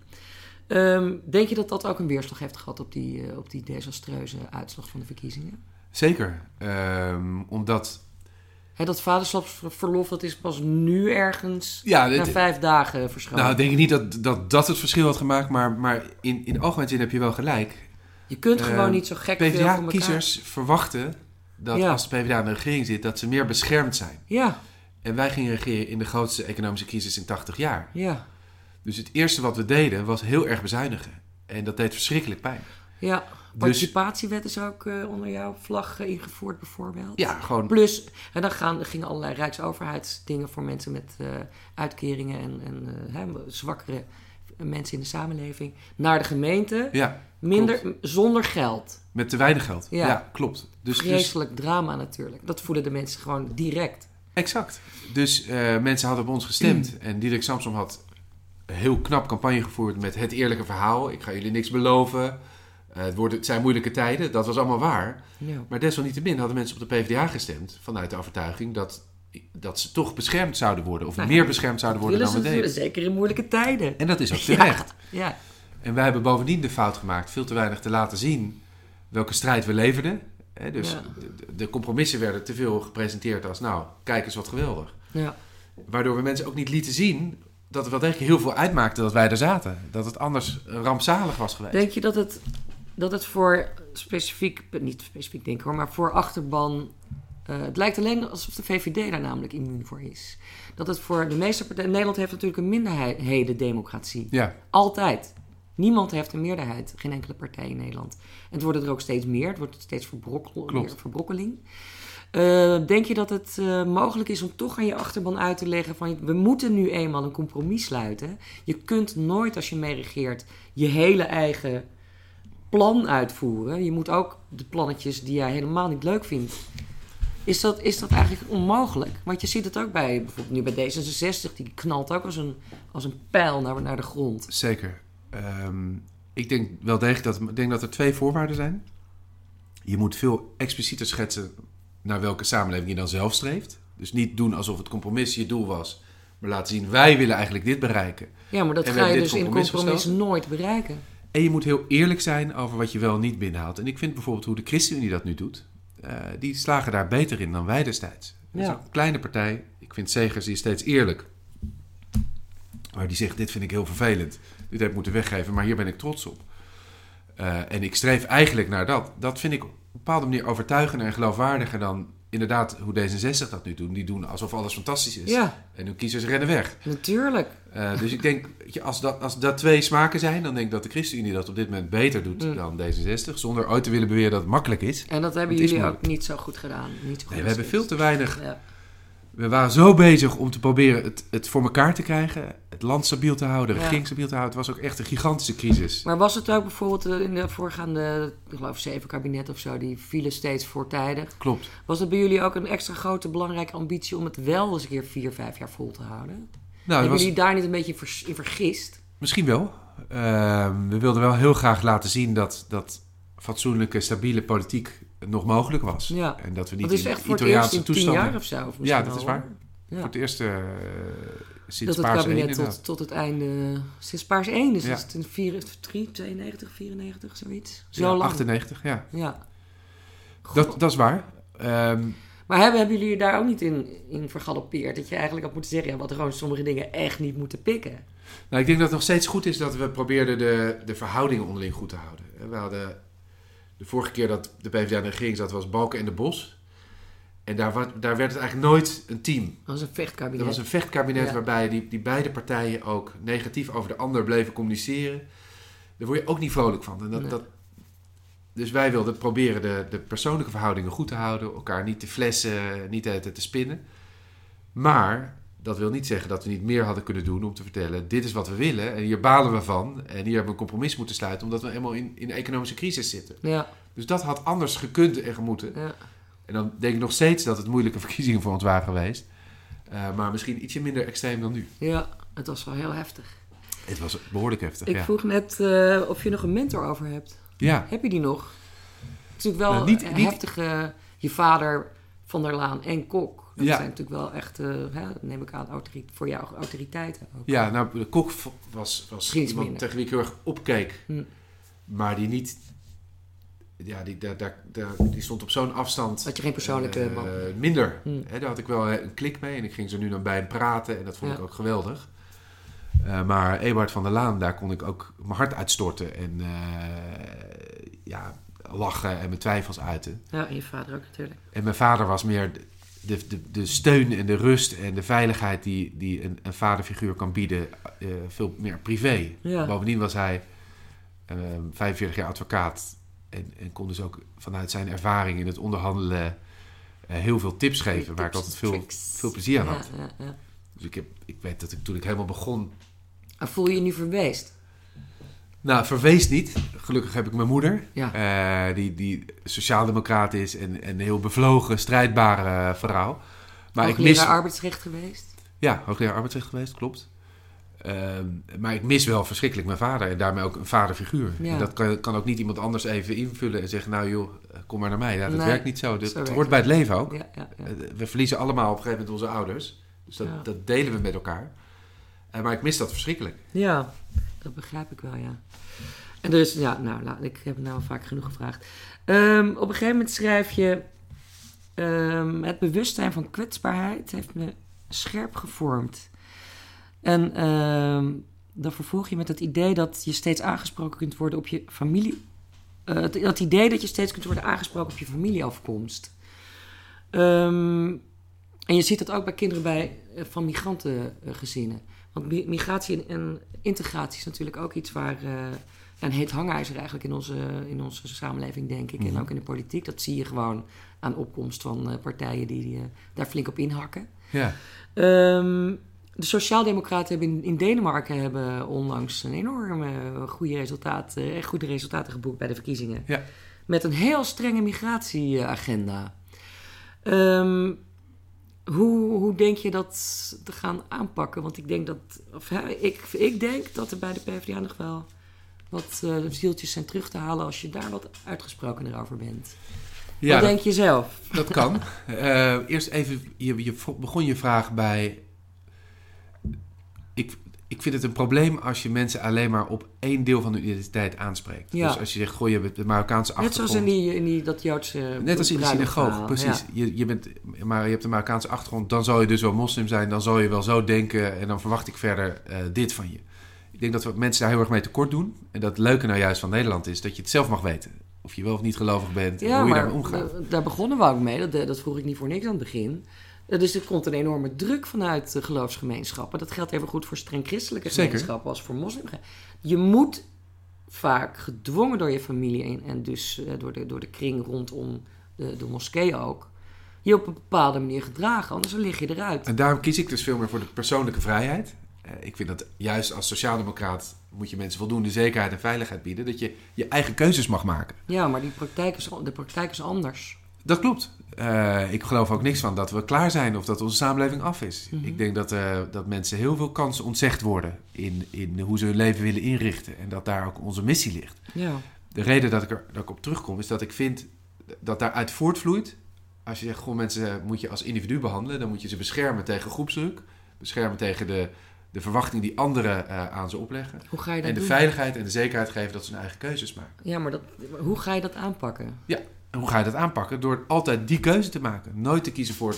Ehm, denk je dat dat ook een weerslag heeft gehad op die, eh, op die desastreuze uitslag van de verkiezingen? Zeker, ehm, omdat... Hè, dat vaderschapsverlof, dat is pas nu ergens Ja, na vijf dagen verschoven. nou, denk ik niet dat, dat dat het verschil had gemaakt, maar, maar in, in algemeen zin heb je wel gelijk. je kunt gewoon niet zo gek veel voor elkaar... PvdA-kiezers verwachten dat Ja. als de PvdA in de regering zit, dat ze meer beschermd zijn. Ja, En wij gingen regeren in de grootste economische crisis in 80 jaar. ja, Dus het eerste wat we deden was heel erg bezuinigen. En dat deed verschrikkelijk pijn. ja. Dus- Participatiewet is ook eh, onder jouw vlag eh, ingevoerd bijvoorbeeld. Ja, gewoon Plus, en dan gaan, er gingen allerlei rijksoverheidsdingen voor mensen met eh, uitkeringen en, en hè, zwakkere mensen in de samenleving naar de gemeente. ja, Minder, zonder geld. met te weinig geld. Ja. Ja, klopt. Dus, dus Vreselijk drama natuurlijk. Dat voelen de mensen gewoon direct. Exact. Dus mensen hadden op ons gestemd. En Diederik Samsom had heel knap campagne gevoerd met het eerlijke verhaal. Ik ga jullie niks beloven. Eh, het, wordt, het zijn moeilijke tijden. Dat was allemaal waar. Ja. Maar desalniettemin hadden mensen op de PvdA gestemd. Vanuit de overtuiging dat, dat ze toch beschermd zouden worden. Of Nou meer beschermd zouden worden dan we deden. zeker in moeilijke tijden. En dat is ook terecht. Ja, En wij hebben bovendien de fout gemaakt veel te weinig te laten zien welke strijd we leverden. Dus Ja. de, de compromissen werden te veel gepresenteerd als, nou, kijk eens wat geweldig. ja. Waardoor we mensen ook niet lieten zien dat het wel degelijk heel veel uitmaakte dat wij er zaten. Dat het anders rampzalig was geweest. Denk je dat het, dat het voor specifiek, niet specifiek denk ik hoor, maar voor achterban. eh, het lijkt alleen alsof de VVD daar namelijk immuun voor is. Dat het voor de meeste partijen. Nederland heeft natuurlijk een minderheden-democratie. Ja, Altijd. Niemand heeft een meerderheid. Geen enkele partij in Nederland. En het worden er ook steeds meer. Het wordt steeds verbrokkeling. Eh, denk je dat het eh, mogelijk is om toch aan je achterban uit te leggen van we moeten nu eenmaal een compromis sluiten. Je kunt nooit als je mee regeert je hele eigen plan uitvoeren. Je moet ook de plannetjes die jij helemaal niet leuk vindt Is dat, is dat eigenlijk onmogelijk? Want je ziet het ook bij, bijvoorbeeld nu bij D66, die knalt ook als een, als een pijl naar, naar de grond. Zeker. Ehm, ik denk wel degelijk dat, ik denk dat er twee voorwaarden zijn. Je moet veel explicieter schetsen naar welke samenleving je dan zelf streeft. Dus niet doen alsof het compromis je doel was, maar laten zien wij willen eigenlijk dit bereiken. Ja, maar dat ga je dus dit in compromis compromis gesteld. nooit bereiken. En je moet heel eerlijk zijn over wat je wel niet binnenhaalt. En ik vind bijvoorbeeld hoe de ChristenUnie dat nu doet, eh, die slagen daar beter in dan wij destijds. Is Ja. een kleine partij. Ik vind Segers die is steeds eerlijk. Maar die zegt, dit vind ik heel vervelend. Dit heb ik moeten weggeven, maar hier ben ik trots op. Eh, en ik streef eigenlijk naar dat. Dat vind ik bepaalde manier overtuigender en geloofwaardiger dan inderdaad hoe D66 dat nu doen. Die doen alsof alles fantastisch is. Ja, En hun kiezers rennen weg. natuurlijk. Eh, dus ik denk, als dat, als dat twee smaken zijn, dan denk ik dat de ChristenUnie dat op dit moment beter doet Mm. dan D66. Zonder ooit te willen beweren dat het makkelijk is. En dat hebben jullie ook niet zo goed gedaan. Niet zo goed Nee, we hebben veel te weinig. Ja. We waren zo bezig om te proberen het, het voor elkaar te krijgen. Het land stabiel te houden, de Ja. regering stabiel te houden. Het was ook echt een gigantische crisis. Maar was het ook bijvoorbeeld eh, in de voorgaande, ik geloof zeven kabinetten of zo, die vielen steeds voortijdig. Klopt. Was het bij jullie ook een extra grote belangrijke ambitie om het wel eens een keer vier, vijf jaar vol te houden? Nou, Hebben was, jullie daar niet een beetje in vergist? misschien wel. Ehm, we wilden wel heel graag laten zien dat, dat fatsoenlijke, stabiele politiek nog mogelijk was. Ja. En dat we niet Dat is in echt voor het eerst Italiaanse in tien jaar of zo. Of Ja, dat is waar. Ja. Voor het eerst sinds dat het Paars 1 kabinet tot, tot het einde, sinds Paars 1, dus Ja. dat is het in 3, 92, 94, zoiets. Zo Ja, lang. 98, ja. Ja. Dat, dat is waar. Ehm, Maar hebben, hebben jullie daar ook niet in, in vergalopeerd? Dat je eigenlijk had moeten zeggen, ja, wat gewoon sommige dingen echt niet moeten pikken. nou, ik denk dat het nog steeds goed is dat we probeerden de, de verhoudingen onderling goed te houden. We hadden de vorige keer dat de PvdA in de regering zat, was Balken en de Bos. En daar, daar werd het eigenlijk nooit een team. Dat was een vechtkabinet. Dat was een vechtkabinet Ja. waarbij die, die beide partijen ook negatief over de ander bleven communiceren. Daar word je ook niet vrolijk van. En dat, Nee. dat, dus wij wilden proberen de, de persoonlijke verhoudingen goed te houden. Elkaar niet te flessen, niet hele tijd te spinnen. Maar dat wil niet zeggen dat we niet meer hadden kunnen doen om te vertellen... dit is wat we willen en hier balen we van. En hier hebben we een compromis moeten sluiten... omdat we eenmaal in, in een economische crisis zitten. Ja, Dus dat had anders gekund en gemoeten. ja. En dan denk ik nog steeds dat het moeilijke verkiezingen voor ons waren geweest. Eh, maar misschien ietsje minder extreem dan nu. ja, het was wel heel heftig. Het was behoorlijk heftig, Ik ja. vroeg net eh, of je nog een mentor over hebt. Ja, Heb je die nog? Het is natuurlijk wel Nou, niet- heftige... Je vader, Van der Laan en Kok. Dat Ja. zijn natuurlijk wel echt, eh, hè, neem ik aan, autorit voor jou autoriteiten ook. ja nou, de kok was, was iemand minder. tegen wie ik heel erg opkeek. Hm. Maar die niet... Ja, die, daar, daar, die stond op zo'n afstand... Had je geen persoonlijke eh, band? minder. Hm. Hè, daar had ik wel een klik mee. En ik ging zo nu dan bij hem praten. En dat vond Ja. ik ook geweldig. Eh, maar Ewout van der Laan, daar kon ik ook mijn hart uitstorten. En eh, ja, lachen en mijn twijfels uiten. Ja, en je vader ook natuurlijk. En mijn vader was meer de, de, de steun en de rust en de veiligheid die, die een, een vaderfiguur kan bieden, eh, veel meer privé. Ja. Bovendien was hij eh, 45 jaar advocaat en, en kon dus ook vanuit zijn ervaring in het onderhandelen eh, heel veel tips geven, waar ik altijd veel, tricks. veel plezier aan Ja, had. ja, ja. Dus ik, heb, ik weet dat ik toen ik helemaal begon, Maar voel je je nu verweest? Nou verwees niet. Gelukkig heb ik mijn moeder, Ja. eh, die, die sociaaldemocraat is en, en een heel bevlogen, strijdbare vrouw. Maar ik mis, arbeidsrecht geweest? Ja, hoogleraar arbeidsrecht geweest, klopt. Ehm, maar ik mis wel verschrikkelijk mijn vader en daarmee ook een vaderfiguur. Ja. En dat kan, kan ook niet iemand anders even invullen en zeggen, nou joh, kom maar naar mij. Ja, dat Nee, werkt niet zo. Dat zo hoort bij het leven ook. Ja, ja, ja. Eh, We verliezen allemaal op een gegeven moment onze ouders. Dus dat, Ja. dat delen we met elkaar. Eh, maar ik mis dat verschrikkelijk. Ja, dat begrijp ik wel, ja. En is, ja, nou, ik heb het nou vaak genoeg gevraagd. Ehm, op een gegeven moment schrijf je... ehm, het bewustzijn van kwetsbaarheid heeft me scherp gevormd. En ehm, dan vervolg je met het idee dat je steeds aangesproken kunt worden op je familie... eh, het, het idee dat je steeds kunt worden aangesproken op je familieafkomst. En je ziet dat ook bij kinderen bij, eh, van migrantengezinnen. Want mi- migratie en, integratie is natuurlijk ook iets waar eh, ja, een heet hangijzer eigenlijk in onze, in onze samenleving, denk ik. Mhm. En ook in de politiek. Dat zie je gewoon aan opkomst van eh, partijen die eh, daar flink op inhakken. Ja, Ehm, de Sociaaldemocraten hebben in, in Denemarken hebben onlangs een enorme goede resultaten, echt goede resultaten geboekt bij de verkiezingen. Ja. Met een heel strenge migratieagenda. Ehm, hoe, hoe denk je dat te gaan aanpakken? Want ik denk dat, of, hè, ik, ik denk dat er bij de PvdA nog wel wat uh, zieltjes zijn terug te halen als je daar wat uitgesproken over bent. Ja, wat denk je zelf? Dat kan. uh, eerst even, je, je begon je vraag bij. Ik, ik vind het een probleem als je mensen alleen maar op één deel van hun identiteit aanspreekt. Ja. Dus als je zegt, goh, je hebt de Marokkaanse achtergrond. Net zoals in die, in die dat Joodse... Net als in de synagoge, precies. Je, je, bent, maar je hebt een Marokkaanse achtergrond, dan zal je dus wel moslim zijn. Dan zal je wel zo denken en dan verwacht ik verder uh, dit van je. Ik denk dat we mensen daar heel erg mee tekort doen. En dat het leuke nou juist van Nederland is dat je het zelf mag weten. Of je wel of niet gelovig bent, ja, hoe je daarmee omgaat. Daar begonnen we ook mee, dat, dat vroeg ik niet voor niks aan het begin. Dus er komt een enorme druk vanuit de geloofsgemeenschappen. Dat geldt even goed voor streng christelijke gemeenschappen als voor moslims. Je moet vaak gedwongen door je familie en, dus uh, door, de, door de kring rondom de, de moskee ook, je op een bepaalde manier gedragen, anders lig je eruit. En daarom kies ik dus veel meer voor de persoonlijke vrijheid. Uh, ik vind dat juist als sociaaldemocraat moet je mensen voldoende zekerheid en veiligheid bieden, dat je je eigen keuzes mag maken. Ja, maar die praktijk is, de praktijk is anders. Dat klopt. Uh, ik geloof ook niks van dat we klaar zijn of dat onze samenleving af is. Mhm. Ik denk dat, uh, dat mensen heel veel kansen ontzegd worden in, in hoe ze hun leven willen inrichten. En dat daar ook onze missie ligt. Ja. De reden dat ik er dat ik op terugkom is dat ik vind dat daaruit voortvloeit. Als je zegt, gewoon mensen moet je als individu behandelen, dan moet je ze beschermen tegen groepsdruk. Beschermen tegen de, de verwachting die anderen uh, aan ze opleggen. Hoe ga je dat en de veiligheid en de zekerheid geven dat ze hun eigen keuzes maken. Ja, maar dat, hoe ga je dat aanpakken? Ja, hoe ga je dat aanpakken? Door altijd die keuze te maken. Nooit te kiezen voor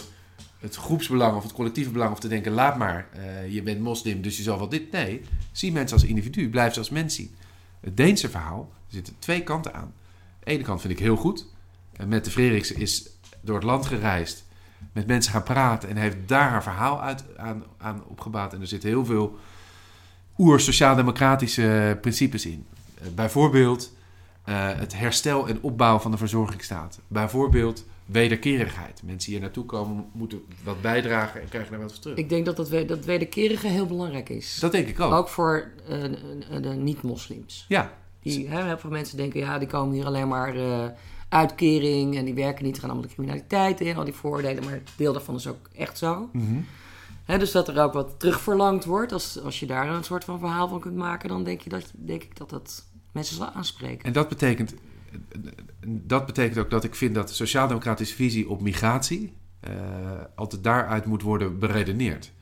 het groepsbelang of het collectieve belang of te denken: laat maar, uh, je bent moslim, dus je zal wel dit. Nee, zie mensen als individu, blijf ze als mens zien. Het Deense verhaal er zitten twee kanten aan. De ene kant vind ik heel goed. En Mette Freriksen is door het land gereisd, met mensen gaan praten en heeft daar haar verhaal uit, aan, aan opgebouwd. En er zitten heel veel oer-sociaal-democratische principes in. Uh, bijvoorbeeld uh, het herstel en opbouw van de verzorgingsstaat. Bijvoorbeeld wederkerigheid. Mensen die hier naartoe komen moeten wat bijdragen en krijgen daar wat voor terug. Ik denk dat dat, dat wederkerige heel belangrijk is. Dat denk ik ook. Ook voor uh, de niet-moslims. Ja. Die, hè, heel veel mensen denken, ja, die komen hier alleen maar uh, uitkering en die werken niet, gaan allemaal de criminaliteit in, al die voordelen. Maar deel daarvan is ook echt zo. Mm -hmm. Hè, dus dat er ook wat terugverlangd wordt. Als, als je daar een soort van verhaal van kunt maken, dan denk, je dat, denk ik dat dat mensen zal aanspreken. En dat betekent, dat betekent ook dat ik vind dat de sociaal-democratische visie op migratie uh, altijd daaruit moet worden beredeneerd.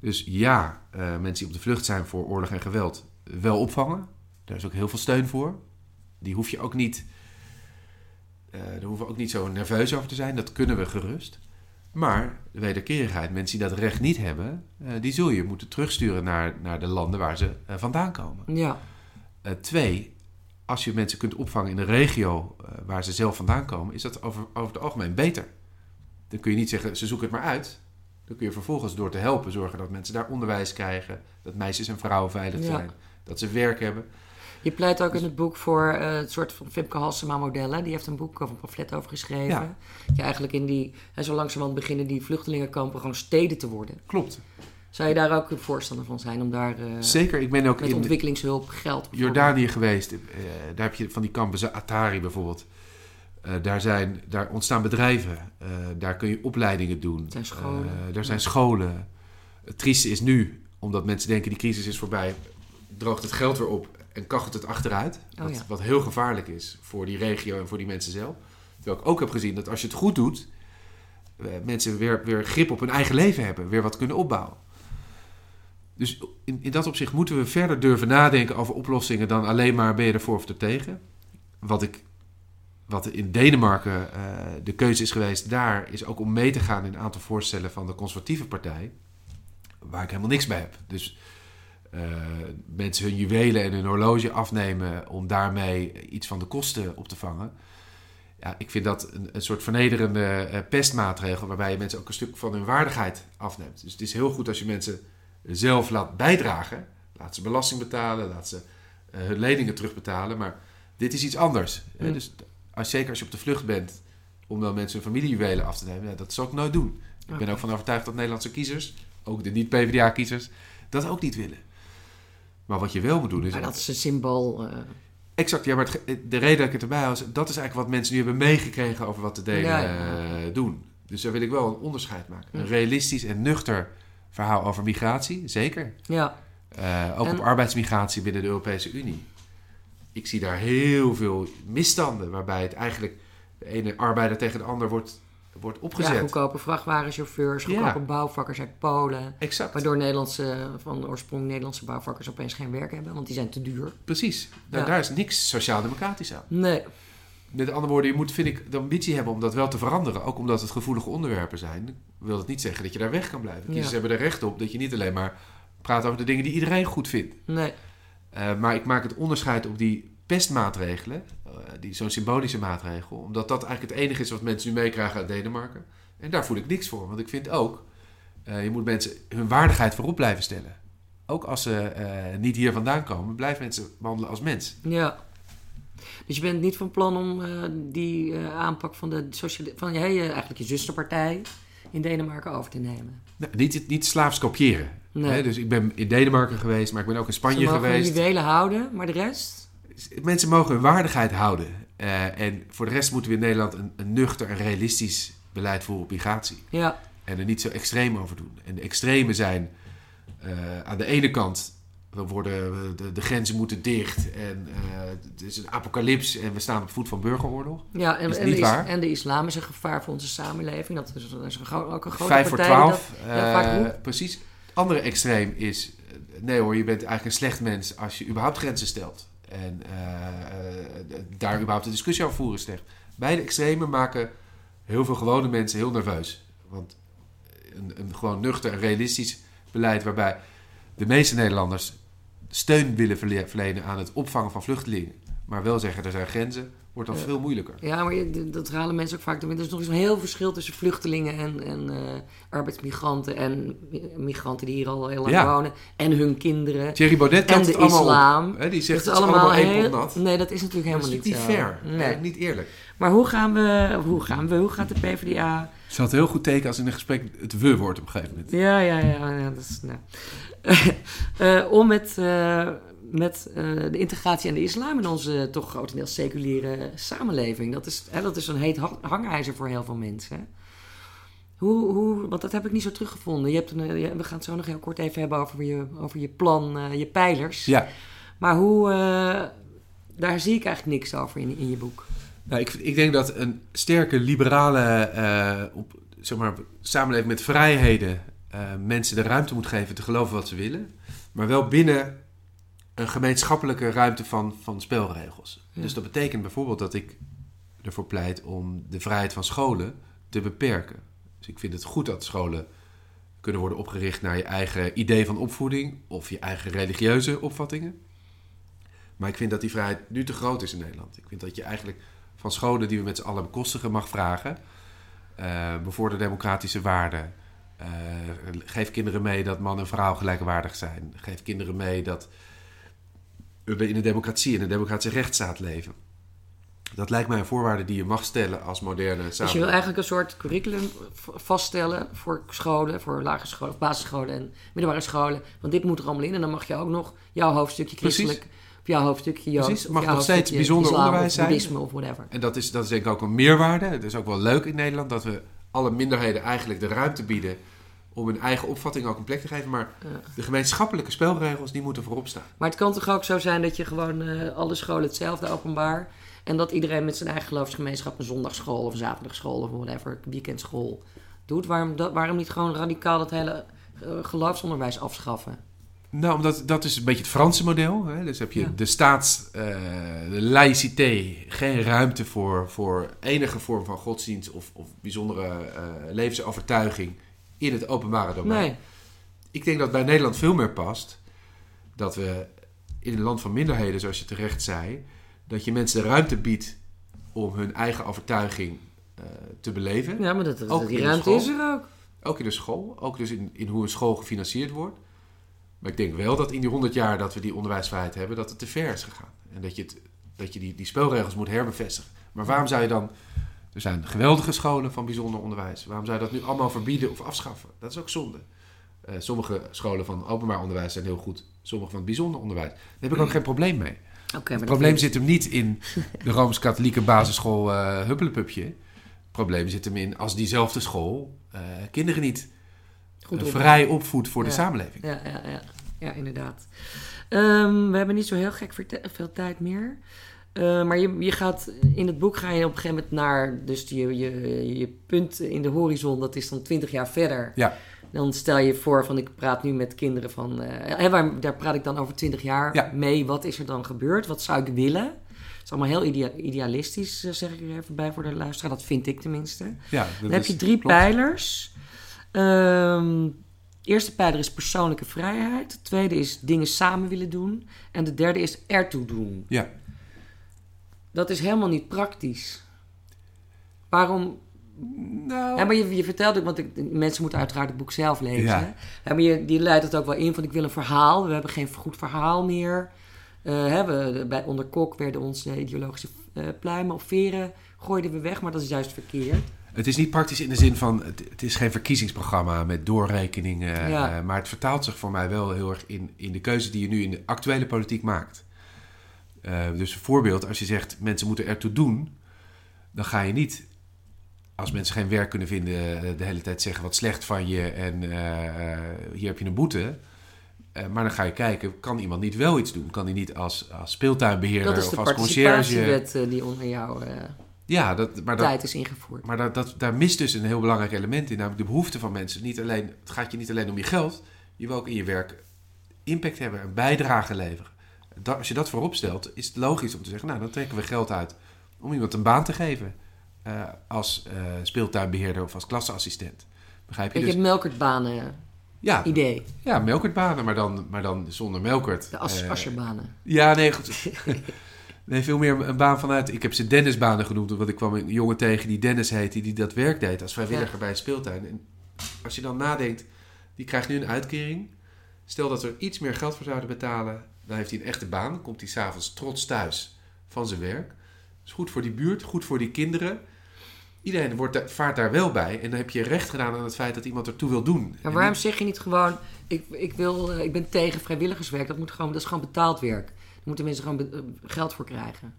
Dus ja, uh, mensen die op de vlucht zijn voor oorlog en geweld, wel opvangen. Daar is ook heel veel steun voor. Die hoef je ook niet, uh, daar hoeven we ook niet zo nerveus over te zijn. Dat kunnen we gerust. Maar de wederkerigheid, mensen die dat recht niet hebben, die zul je moeten terugsturen naar, naar de landen waar ze vandaan komen. Ja. Uh, twee, als je mensen kunt opvangen in de regio uh, waar ze zelf vandaan komen, is dat over, over het algemeen beter. Dan kun je niet zeggen, ze zoeken het maar uit. Dan kun je vervolgens door te helpen zorgen dat mensen daar onderwijs krijgen, dat meisjes en vrouwen veilig zijn, dat ze werk hebben. Je pleit ook in het boek voor uh, het soort van Femke Halsema modellen. Die heeft een boek of een pamflet over geschreven. Ja. Je eigenlijk in die, en zo langzamerhand beginnen die vluchtelingenkampen gewoon steden te worden. Klopt. Zou je daar ook een voorstander van zijn om daar uh, Zeker, ik ben ook met ontwikkelingshulp geld Jordanië geweest. Uh, daar heb je van die kampen, Atari bijvoorbeeld. Uh, daar, zijn, daar ontstaan bedrijven. daar kun je opleidingen doen. Er zijn scholen. daar zijn scholen. Het trieste is nu, omdat mensen denken die crisis is voorbij, droogt het geld weer op en kachelt het achteruit. Oh, wat, ja. wat heel gevaarlijk is voor die regio en voor die mensen zelf. Terwijl ik ook heb gezien dat als je het goed doet, mensen weer, weer grip op hun eigen leven hebben, weer wat kunnen opbouwen. Dus in, in dat opzicht moeten we verder durven nadenken over oplossingen dan alleen maar ben je ervoor of er tegen. Wat, ik, wat in Denemarken uh, de keuze is geweest, daar is ook om mee te gaan in een aantal voorstellen van de conservatieve partij, waar ik helemaal niks bij heb. Dus uh, mensen hun juwelen en hun horloge afnemen om daarmee iets van de kosten op te vangen. Ja, ik vind dat een, een soort vernederende uh, pestmaatregel waarbij je mensen ook een stuk van hun waardigheid afneemt. Dus het is heel goed als je mensen zelf laat bijdragen. Laat ze belasting betalen, laat ze uh, hun leningen terugbetalen. Maar dit is iets anders. Mm. Dus als, zeker als je op de vlucht bent om dan mensen hun familiejuwelen af te nemen, ja, dat zou ik nooit doen. Ik ben ook van overtuigd dat Nederlandse kiezers, ook de niet-PVDA-kiezers, dat ook niet willen. Maar wat je wel moet doen is... Maar dat is een symbool... Uh... Exact, ja, maar het, de reden dat ik het erbij was, dat is eigenlijk wat mensen nu hebben meegekregen over wat de delen ja, ja. uh, doen. Dus daar wil ik wel een onderscheid maken. Een realistisch en nuchter verhaal over migratie, zeker. Ja. Uh, ook En- op arbeidsmigratie binnen de Europese Unie. Ik zie daar heel veel misstanden waarbij het eigenlijk de ene arbeider tegen de ander wordt, wordt ja, opgezet. goedkope vrachtwagenchauffeurs, Ja. goedkope bouwvakkers uit Polen. exact. Waardoor Nederlandse, van oorsprong Nederlandse bouwvakkers opeens geen werk hebben, want die zijn te duur. Precies. Nou, Ja. Daar is niks sociaal-democratisch aan. Nee. Met andere woorden, je moet, vind ik, de ambitie hebben om dat wel te veranderen. Ook omdat het gevoelige onderwerpen zijn. Wil dat niet zeggen dat je daar weg kan blijven. Kiezers Ja. hebben er recht op dat je niet alleen maar praat over de dingen die iedereen goed vindt. Nee. Eh, maar ik maak het onderscheid op die pestmaatregelen, eh, die zo'n symbolische maatregel, omdat dat eigenlijk het enige is wat mensen nu meekrijgen uit Denemarken. En daar voel ik niks voor, want ik vind ook, eh, je moet mensen hun waardigheid voorop blijven stellen. Ook als ze niet hier vandaan komen, blijf mensen behandelen als mens. Ja. Dus je bent niet van plan om eh, die eh, aanpak van, de van jij, eigenlijk je zusterpartij in Denemarken over te nemen. Nou, niet, niet slaafs kopiëren. Nee. Hè, dus ik ben in Denemarken geweest, maar ik ben ook in Ze Spanje mogen hun geweest. juwelen houden, maar de rest? Mensen mogen hun waardigheid houden. Eh, en voor de rest moeten we in Nederland een, een nuchter en realistisch beleid voeren op migratie. Ja. En er niet zo extreem over doen. En de extreme zijn aan de ene kant, we worden, de, de grenzen moeten dicht en eh, het is een apocalyps en we staan op voet van burgeroorlog. Ja, en, en, de, is- en de islam is een gevaar voor onze samenleving. Dat is, dat is een, ook een grote Vijf voor twaalf. dat vaak eh, precies. Het andere extreem is, eh, nee hoor, je bent eigenlijk een slecht mens als je überhaupt grenzen stelt. En eh, eh, daar überhaupt een discussie over voeren is slecht. Beide extremen maken heel veel gewone mensen heel nerveus. Want een, een gewoon nuchter en realistisch beleid waarbij de meeste Nederlanders steun willen verle- verlenen aan het opvangen van vluchtelingen, maar wel zeggen er zijn grenzen, wordt dan Ja. veel moeilijker. Ja, maar je- dat halen mensen ook vaak door. Er is nog eens een heel verschil tussen vluchtelingen en, en eh, arbeidsmigranten. En migranten die hier al heel lang Ja. wonen. En hun kinderen. Thierry Baudet En de islam. op. Hè? Die Dat zegt is allemaal één heel- pot nat. Nee, dat is natuurlijk Dat is helemaal niet niet fair. Nee. Nee, niet eerlijk. Maar hoe gaan we, hoe gaan we, hoe gaat de PvdA... Het zal het heel goed tekenen als in een gesprek het we wordt op een gegeven moment. Ja, ja, ja. ja dat is, nou. Eh, om met, eh, met eh, de integratie en de islam in onze toch grotendeels seculiere samenleving. Dat is, hè, dat is een heet hang- hangijzer voor heel veel mensen. Hoe, hoe, want dat heb ik niet zo teruggevonden. Je hebt een, eh, we gaan het zo nog heel kort even hebben over je, over je plan, eh, je pijlers. Ja, Maar hoe, daar zie ik eigenlijk niks over in, in je boek. nou, ik, ik denk dat een sterke liberale op, zeg maar, samenleving met vrijheden mensen de ruimte moet geven te geloven wat ze willen. Maar wel binnen een gemeenschappelijke ruimte van, van spelregels. Ja. Dus dat betekent bijvoorbeeld dat ik ervoor pleit om de vrijheid van scholen te beperken. Dus ik vind het goed dat scholen kunnen worden opgericht naar je eigen idee van opvoeding of je eigen religieuze opvattingen. Maar ik vind dat die vrijheid nu te groot is in Nederland. Ik vind dat je eigenlijk van scholen die we met z'n allen bekostigen mag vragen. eh bevorder democratische waarden. eh, geef kinderen mee dat man en vrouw gelijkwaardig zijn. Geef kinderen mee dat we in een democratie, in een democratische rechtsstaat leven. Dat lijkt mij een voorwaarde die je mag stellen als moderne Dus je samenleving. wil eigenlijk een soort curriculum vaststellen voor scholen, voor lagere scholen, basisscholen en middelbare scholen. Want dit moet er allemaal in. En dan mag je ook nog jouw hoofdstukje Precies. christelijk, of jouw hoofdstukje joods, Precies. of Mag nog steeds bijzonder islam onderwijs of zijn. boeddhisme of whatever. En dat is, dat is denk ik ook een meerwaarde. Het is ook wel leuk in Nederland dat we alle minderheden eigenlijk de ruimte bieden om hun eigen opvatting ook een plek te geven. Maar Ja. de gemeenschappelijke spelregels, die moeten voorop staan. Maar het kan toch ook zo zijn dat je gewoon eh, alle scholen hetzelfde openbaar. En dat iedereen met zijn eigen geloofsgemeenschap een zondagschool of een zaterdagschool of whatever, weekendschool doet. Waarom, dat, waarom niet gewoon radicaal dat hele eh, geloofsonderwijs afschaffen? Nou, omdat dat is een beetje het Franse model. Hè? Dus heb je Ja. de staats, eh, de laïcité, geen ruimte voor, voor enige vorm van godsdienst of, of bijzondere levensovertuiging in het openbare domein. Nee. Ik denk dat bij Nederland veel meer past dat we in een land van minderheden, zoals je terecht zei, dat je mensen de ruimte biedt om hun eigen overtuiging eh, te beleven. Ja, maar dat, dat- Ook die ruimte is er ook. Ook in de school, ook dus in, in hoe een school gefinancierd wordt. Maar ik denk wel dat in die 100 jaar dat we die onderwijsvrijheid hebben, dat het te ver is gegaan. En dat je, het, dat je die, die spelregels moet herbevestigen. Maar waarom zou je dan. Er zijn geweldige scholen van bijzonder onderwijs. Waarom zou je dat nu allemaal verbieden of afschaffen? Dat is ook zonde. Eh, sommige scholen van openbaar onderwijs zijn heel goed. Sommige van het bijzonder onderwijs. Daar heb ik ook geen probleem mee. Het probleem zit hem niet in de Rooms-Katholieke basisschool eh Huppelepupje. probleem zit hem in als diezelfde school eh, kinderen niet Goed vrij opvoedt voor de samenleving. Ja, ja, ja. ja inderdaad. Ehm, we hebben niet zo heel gek veel tijd meer. Eh, maar je, je gaat, in het boek ga je op een gegeven moment naar... Dus je, je, je punt in de horizon, dat is dan 20 jaar verder. Ja. Dan stel je voor van ik praat nu met kinderen van... hè, waar, daar praat ik dan over 20 jaar Ja. mee. Wat is er dan gebeurd? Wat zou ik willen? Het is allemaal heel idea- idealistisch, eh, zeg ik er even bij voor de luisteraar. Dat vind ik tenminste. Ja, Dan heb je drie klopt. pijlers. De eerste pijler is persoonlijke vrijheid. De tweede is dingen samen willen doen. En de derde is ertoe doen. Ja. Dat is helemaal niet praktisch. Waarom? Nou, Ja, maar je, je vertelt ook, want ik, mensen moeten uiteraard het boek zelf lezen. Ja. hè. Ja, maar je, die leidt het ook wel in van ik wil een verhaal. We hebben geen goed verhaal meer. Eh, hè, we, bij onder Kok werden onze ideologische eh, pluimen of veren gooiden we weg, maar dat is juist verkeerd. Het is niet praktisch in de zin van, het, het is geen verkiezingsprogramma met doorrekeningen. Ja. eh, maar het vertaalt zich voor mij wel heel erg in, in de keuze die je nu in de actuele politiek maakt. Eh, dus een voorbeeld, als je zegt mensen moeten ertoe doen, dan ga je niet, als mensen geen werk kunnen vinden, eh, de hele tijd zeggen wat slecht van je en eh, hier heb je een boete. Maar dan ga je kijken, kan iemand niet wel iets doen? Kan hij niet als, als speeltuinbeheerder Dat is de of als conciërge? participatiewet eh, die onder jouw eh, Ja, dat, maar dat, tijd is ingevoerd. maar dat, dat, daar mist dus een heel belangrijk element in, namelijk de behoefte van mensen. Niet alleen, het gaat je niet alleen om je geld, je wil ook in je werk impact hebben, een bijdrage leveren. Dat, als je dat voorop stelt, is het logisch om te zeggen, nou dan trekken we geld uit om iemand een baan te geven. eh, als eh, speeltuinbeheerder of als klasseassistent. Begrijp je? Ik Dus, heb melkertbanen ja, idee. ja, melkertbanen, maar dan, maar dan zonder melkert. De as Eh, ja, nee, goed. Nee, veel meer een baan vanuit. Ik heb ze Dennisbanen genoemd, want ik kwam een jongen tegen die Dennis heette, die dat werk deed als vrijwilliger Ja. bij een speeltuin. En als je dan nadenkt, die krijgt nu een uitkering. Stel dat we er iets meer geld voor zouden betalen, dan heeft hij een echte baan. Komt hij s'avonds trots thuis van zijn werk. Dat is goed voor die buurt, goed voor die kinderen. Iedereen wordt, daar- vaart daar wel bij. En dan heb je recht gedaan aan het feit dat iemand ertoe wil doen. Maar waarom zeg je niet gewoon, ik, ik, wil, eh, ik ben tegen vrijwilligerswerk, dat, moet gewoon, dat is gewoon betaald werk. Daar moeten mensen gewoon eh, geld voor krijgen.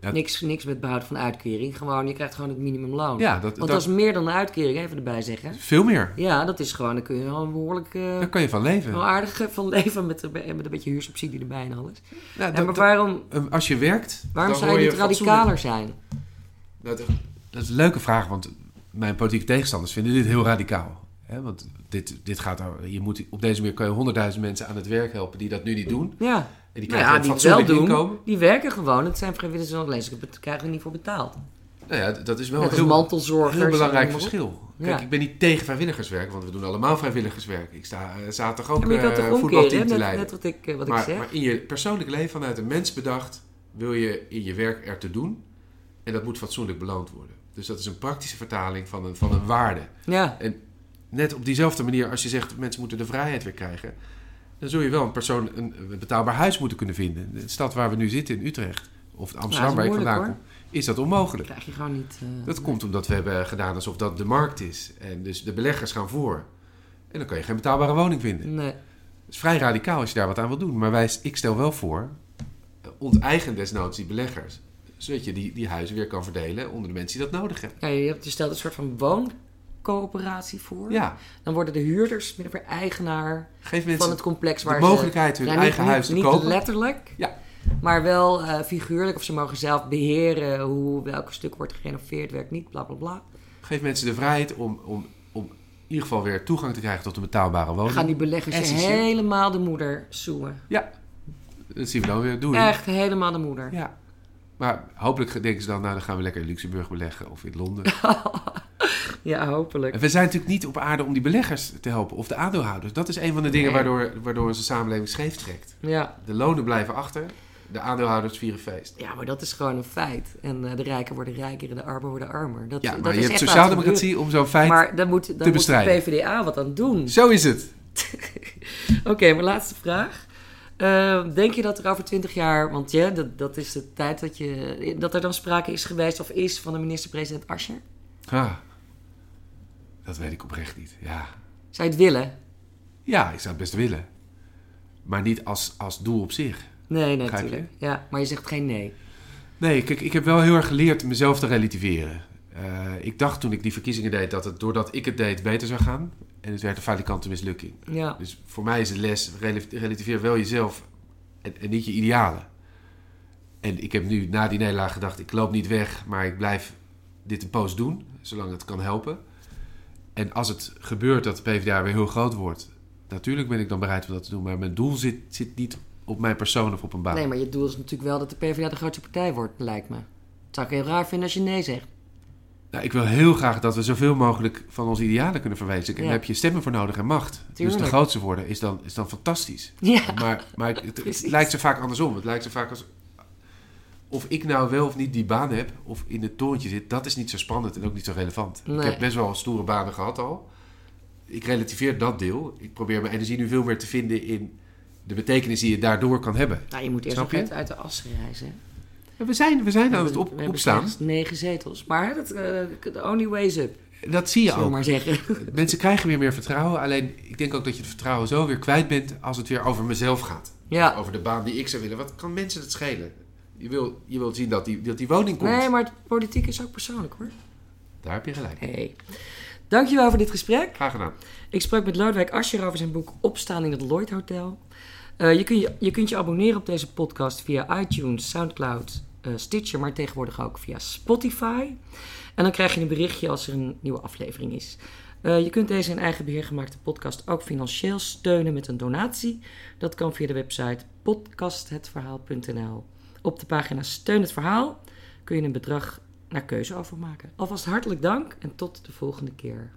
Ja. Niks, niks met behoud van uitkering. Gewoon, je krijgt gewoon het minimumloon. Ja, dat, Want dat, dat is meer dan een uitkering, even erbij zeggen. veel meer. Ja, dat is gewoon, dan kun je wel een behoorlijk, eh, Daar kan je van leven. wel aardig eh, van leven met, de- met een beetje huursubsidie erbij en alles. Ja, dat- maar waarom, Um, als je werkt, waarom zou je niet radicaler zijn? Dat, dat is een leuke vraag, want mijn politieke tegenstanders vinden dit heel radicaal. Hè? Want dit, dit gaat, er- je moet, op deze manier kan je honderdduizend mensen aan het werk helpen die dat nu niet doen. Ja, En die nou krijgen ja die het wel doen, inkomen. die werken gewoon. Het zijn vrijwilligers, alleen ze krijgen er niet voor betaald. Nou ja, dat is wel Net een heel, mantelzorgers. heel belangrijk en verschil. Kijk, Ja. ik ben niet tegen vrijwilligerswerk, want we doen allemaal vrijwilligerswerk. Ik sta eh, zaterdag ook Ja, eh, voetbalteam te net, leiden. net wat ik, eh, wat ik maar, zeg. maar in je persoonlijk leven vanuit een mens bedacht, wil je in je werk er te doen. En dat moet fatsoenlijk beloond worden. Dus dat is een praktische vertaling van een, van een waarde. ja, net op diezelfde manier, als je zegt mensen moeten de vrijheid weer krijgen, dan zul je wel een persoon een, een betaalbaar huis moeten kunnen vinden. De stad waar we nu zitten in Utrecht, of Amsterdam Nou, waar ik dat vandaan kom, is dat onmogelijk. krijg je gewoon niet... eh, Dat komt omdat we hebben gedaan alsof dat de markt is. En dus de beleggers gaan voor. En dan kan je geen betaalbare woning vinden. Nee. Het is vrij radicaal als je daar wat aan wil doen. Maar wij, ik stel wel voor, eh, onteigen desnoods die beleggers. Zodat je die, die huizen weer kan verdelen onder de mensen die dat nodig hebben. Ja, je, hebt, je stelt een soort van wooncoöperatie voor. Ja, Dan worden de huurders min of eigenaar geef van het complex de waar mogelijkheid ze... hun Ja, eigen niet, huis te niet, kopen. Niet letterlijk. Ja. Maar wel eh, figuurlijk. Of ze mogen zelf beheren hoe welk stuk wordt gerenoveerd, werkt niet, bla bla bla. Geef mensen de vrijheid om, om, om in ieder geval weer toegang te krijgen tot een betaalbare woning. Gaan die beleggers Essentieel. helemaal de moeder zoemen. Ja, dat zien we dan weer. Doei. Echt helemaal de moeder. Ja. Maar hopelijk denken ze dan, nou dan gaan we lekker in Luxemburg beleggen of in Londen. Ja, hopelijk. En we zijn natuurlijk niet op aarde om die beleggers te helpen of de aandeelhouders. Dat is een van de dingen Nee. waardoor, waardoor onze samenleving scheef trekt. Ja. De lonen blijven achter, de aandeelhouders vieren feest. ja, maar dat is gewoon een feit. En eh, de rijken worden rijker en de armen worden armer. Dat, Ja, dat maar je is hebt sociaaldemocratie om zo'n feit... Maar dan moet, dan moet de. PvdA wat aan doen. Zo is het. Oké, mijn laatste vraag. Eh, denk je dat er over twintig jaar, want ja, dat, dat is de tijd dat, je, dat er dan sprake is geweest of is van de minister-president Asscher? Ah, dat weet ik oprecht niet. Ja. Zou je het willen? ja, ik zou het best willen. Maar niet als, als doel op zich. Nee, nee, natuurlijk. Ja, maar je zegt geen nee. Nee, kijk, ik heb wel heel erg geleerd mezelf te relativeren. Eh, ik dacht toen ik die verkiezingen deed dat het doordat ik het deed beter zou gaan. En het werd een falikante mislukking. Ja. Dus voor mij is de les, rel- relativeer wel jezelf en, en niet je idealen. En ik heb nu na die nederlaag gedacht, ik loop niet weg, maar ik blijf dit een poos doen, zolang het kan helpen. En als het gebeurt dat de PvdA weer heel groot wordt, natuurlijk ben ik dan bereid om dat te doen. Maar mijn doel zit, zit niet op mijn persoon of op een baan. Nee, maar je doel is natuurlijk wel dat de PvdA de grootste partij wordt, lijkt me. Dat zou ik heel raar vinden als je nee zegt. Nou, ik wil heel graag dat we zoveel mogelijk van onze idealen kunnen verwezenlijken. En daar heb je stemmen voor nodig en macht. Dus de grootste worden is dan, is dan fantastisch. Ja, Maar, maar het, lijkt zo vaak andersom. Het lijkt zo vaak als... Of ik nou wel of niet die baan heb, of in het torentje zit, dat is niet zo spannend en ook niet zo relevant. Ik heb best wel stoere banen gehad al. Ik relativeer dat deel. Ik probeer mijn energie nu veel meer te vinden in de betekenis die je daardoor kan hebben. nou, je moet eerst nog uit, uit de as reizen. We zijn, we zijn aan het We op, hebben opstaan. negen zetels. Maar dat, eh, the only way is up, Dat zie je zullen we ook. maar zeggen. Mensen krijgen weer meer vertrouwen. Alleen ik denk ook dat je het vertrouwen zo weer kwijt bent als het weer over mezelf gaat. Ja. Over de baan die ik zou willen. Wat kan mensen het schelen? Je wil, je wilt zien dat die, dat die woning komt. Nee, maar het- politiek is ook persoonlijk hoor. Daar heb je gelijk. Hey. Dankjewel voor dit gesprek. Graag gedaan. Ik sprak met Lodewijk Asscher over zijn boek Opstaan in het Lloyd Hotel. Eh, je, kunt je, je kunt je abonneren op deze podcast via iTunes, Soundcloud, eh, Stitcher, maar tegenwoordig ook via Spotify. En dan krijg je een berichtje als er een nieuwe aflevering is. Eh, je kunt deze in eigen beheer gemaakte podcast ook financieel steunen met een donatie. Dat kan via de website podcasthetverhaal.nl. Op de pagina Steun het Verhaal kun je een bedrag naar keuze overmaken. Alvast hartelijk dank en tot de volgende keer.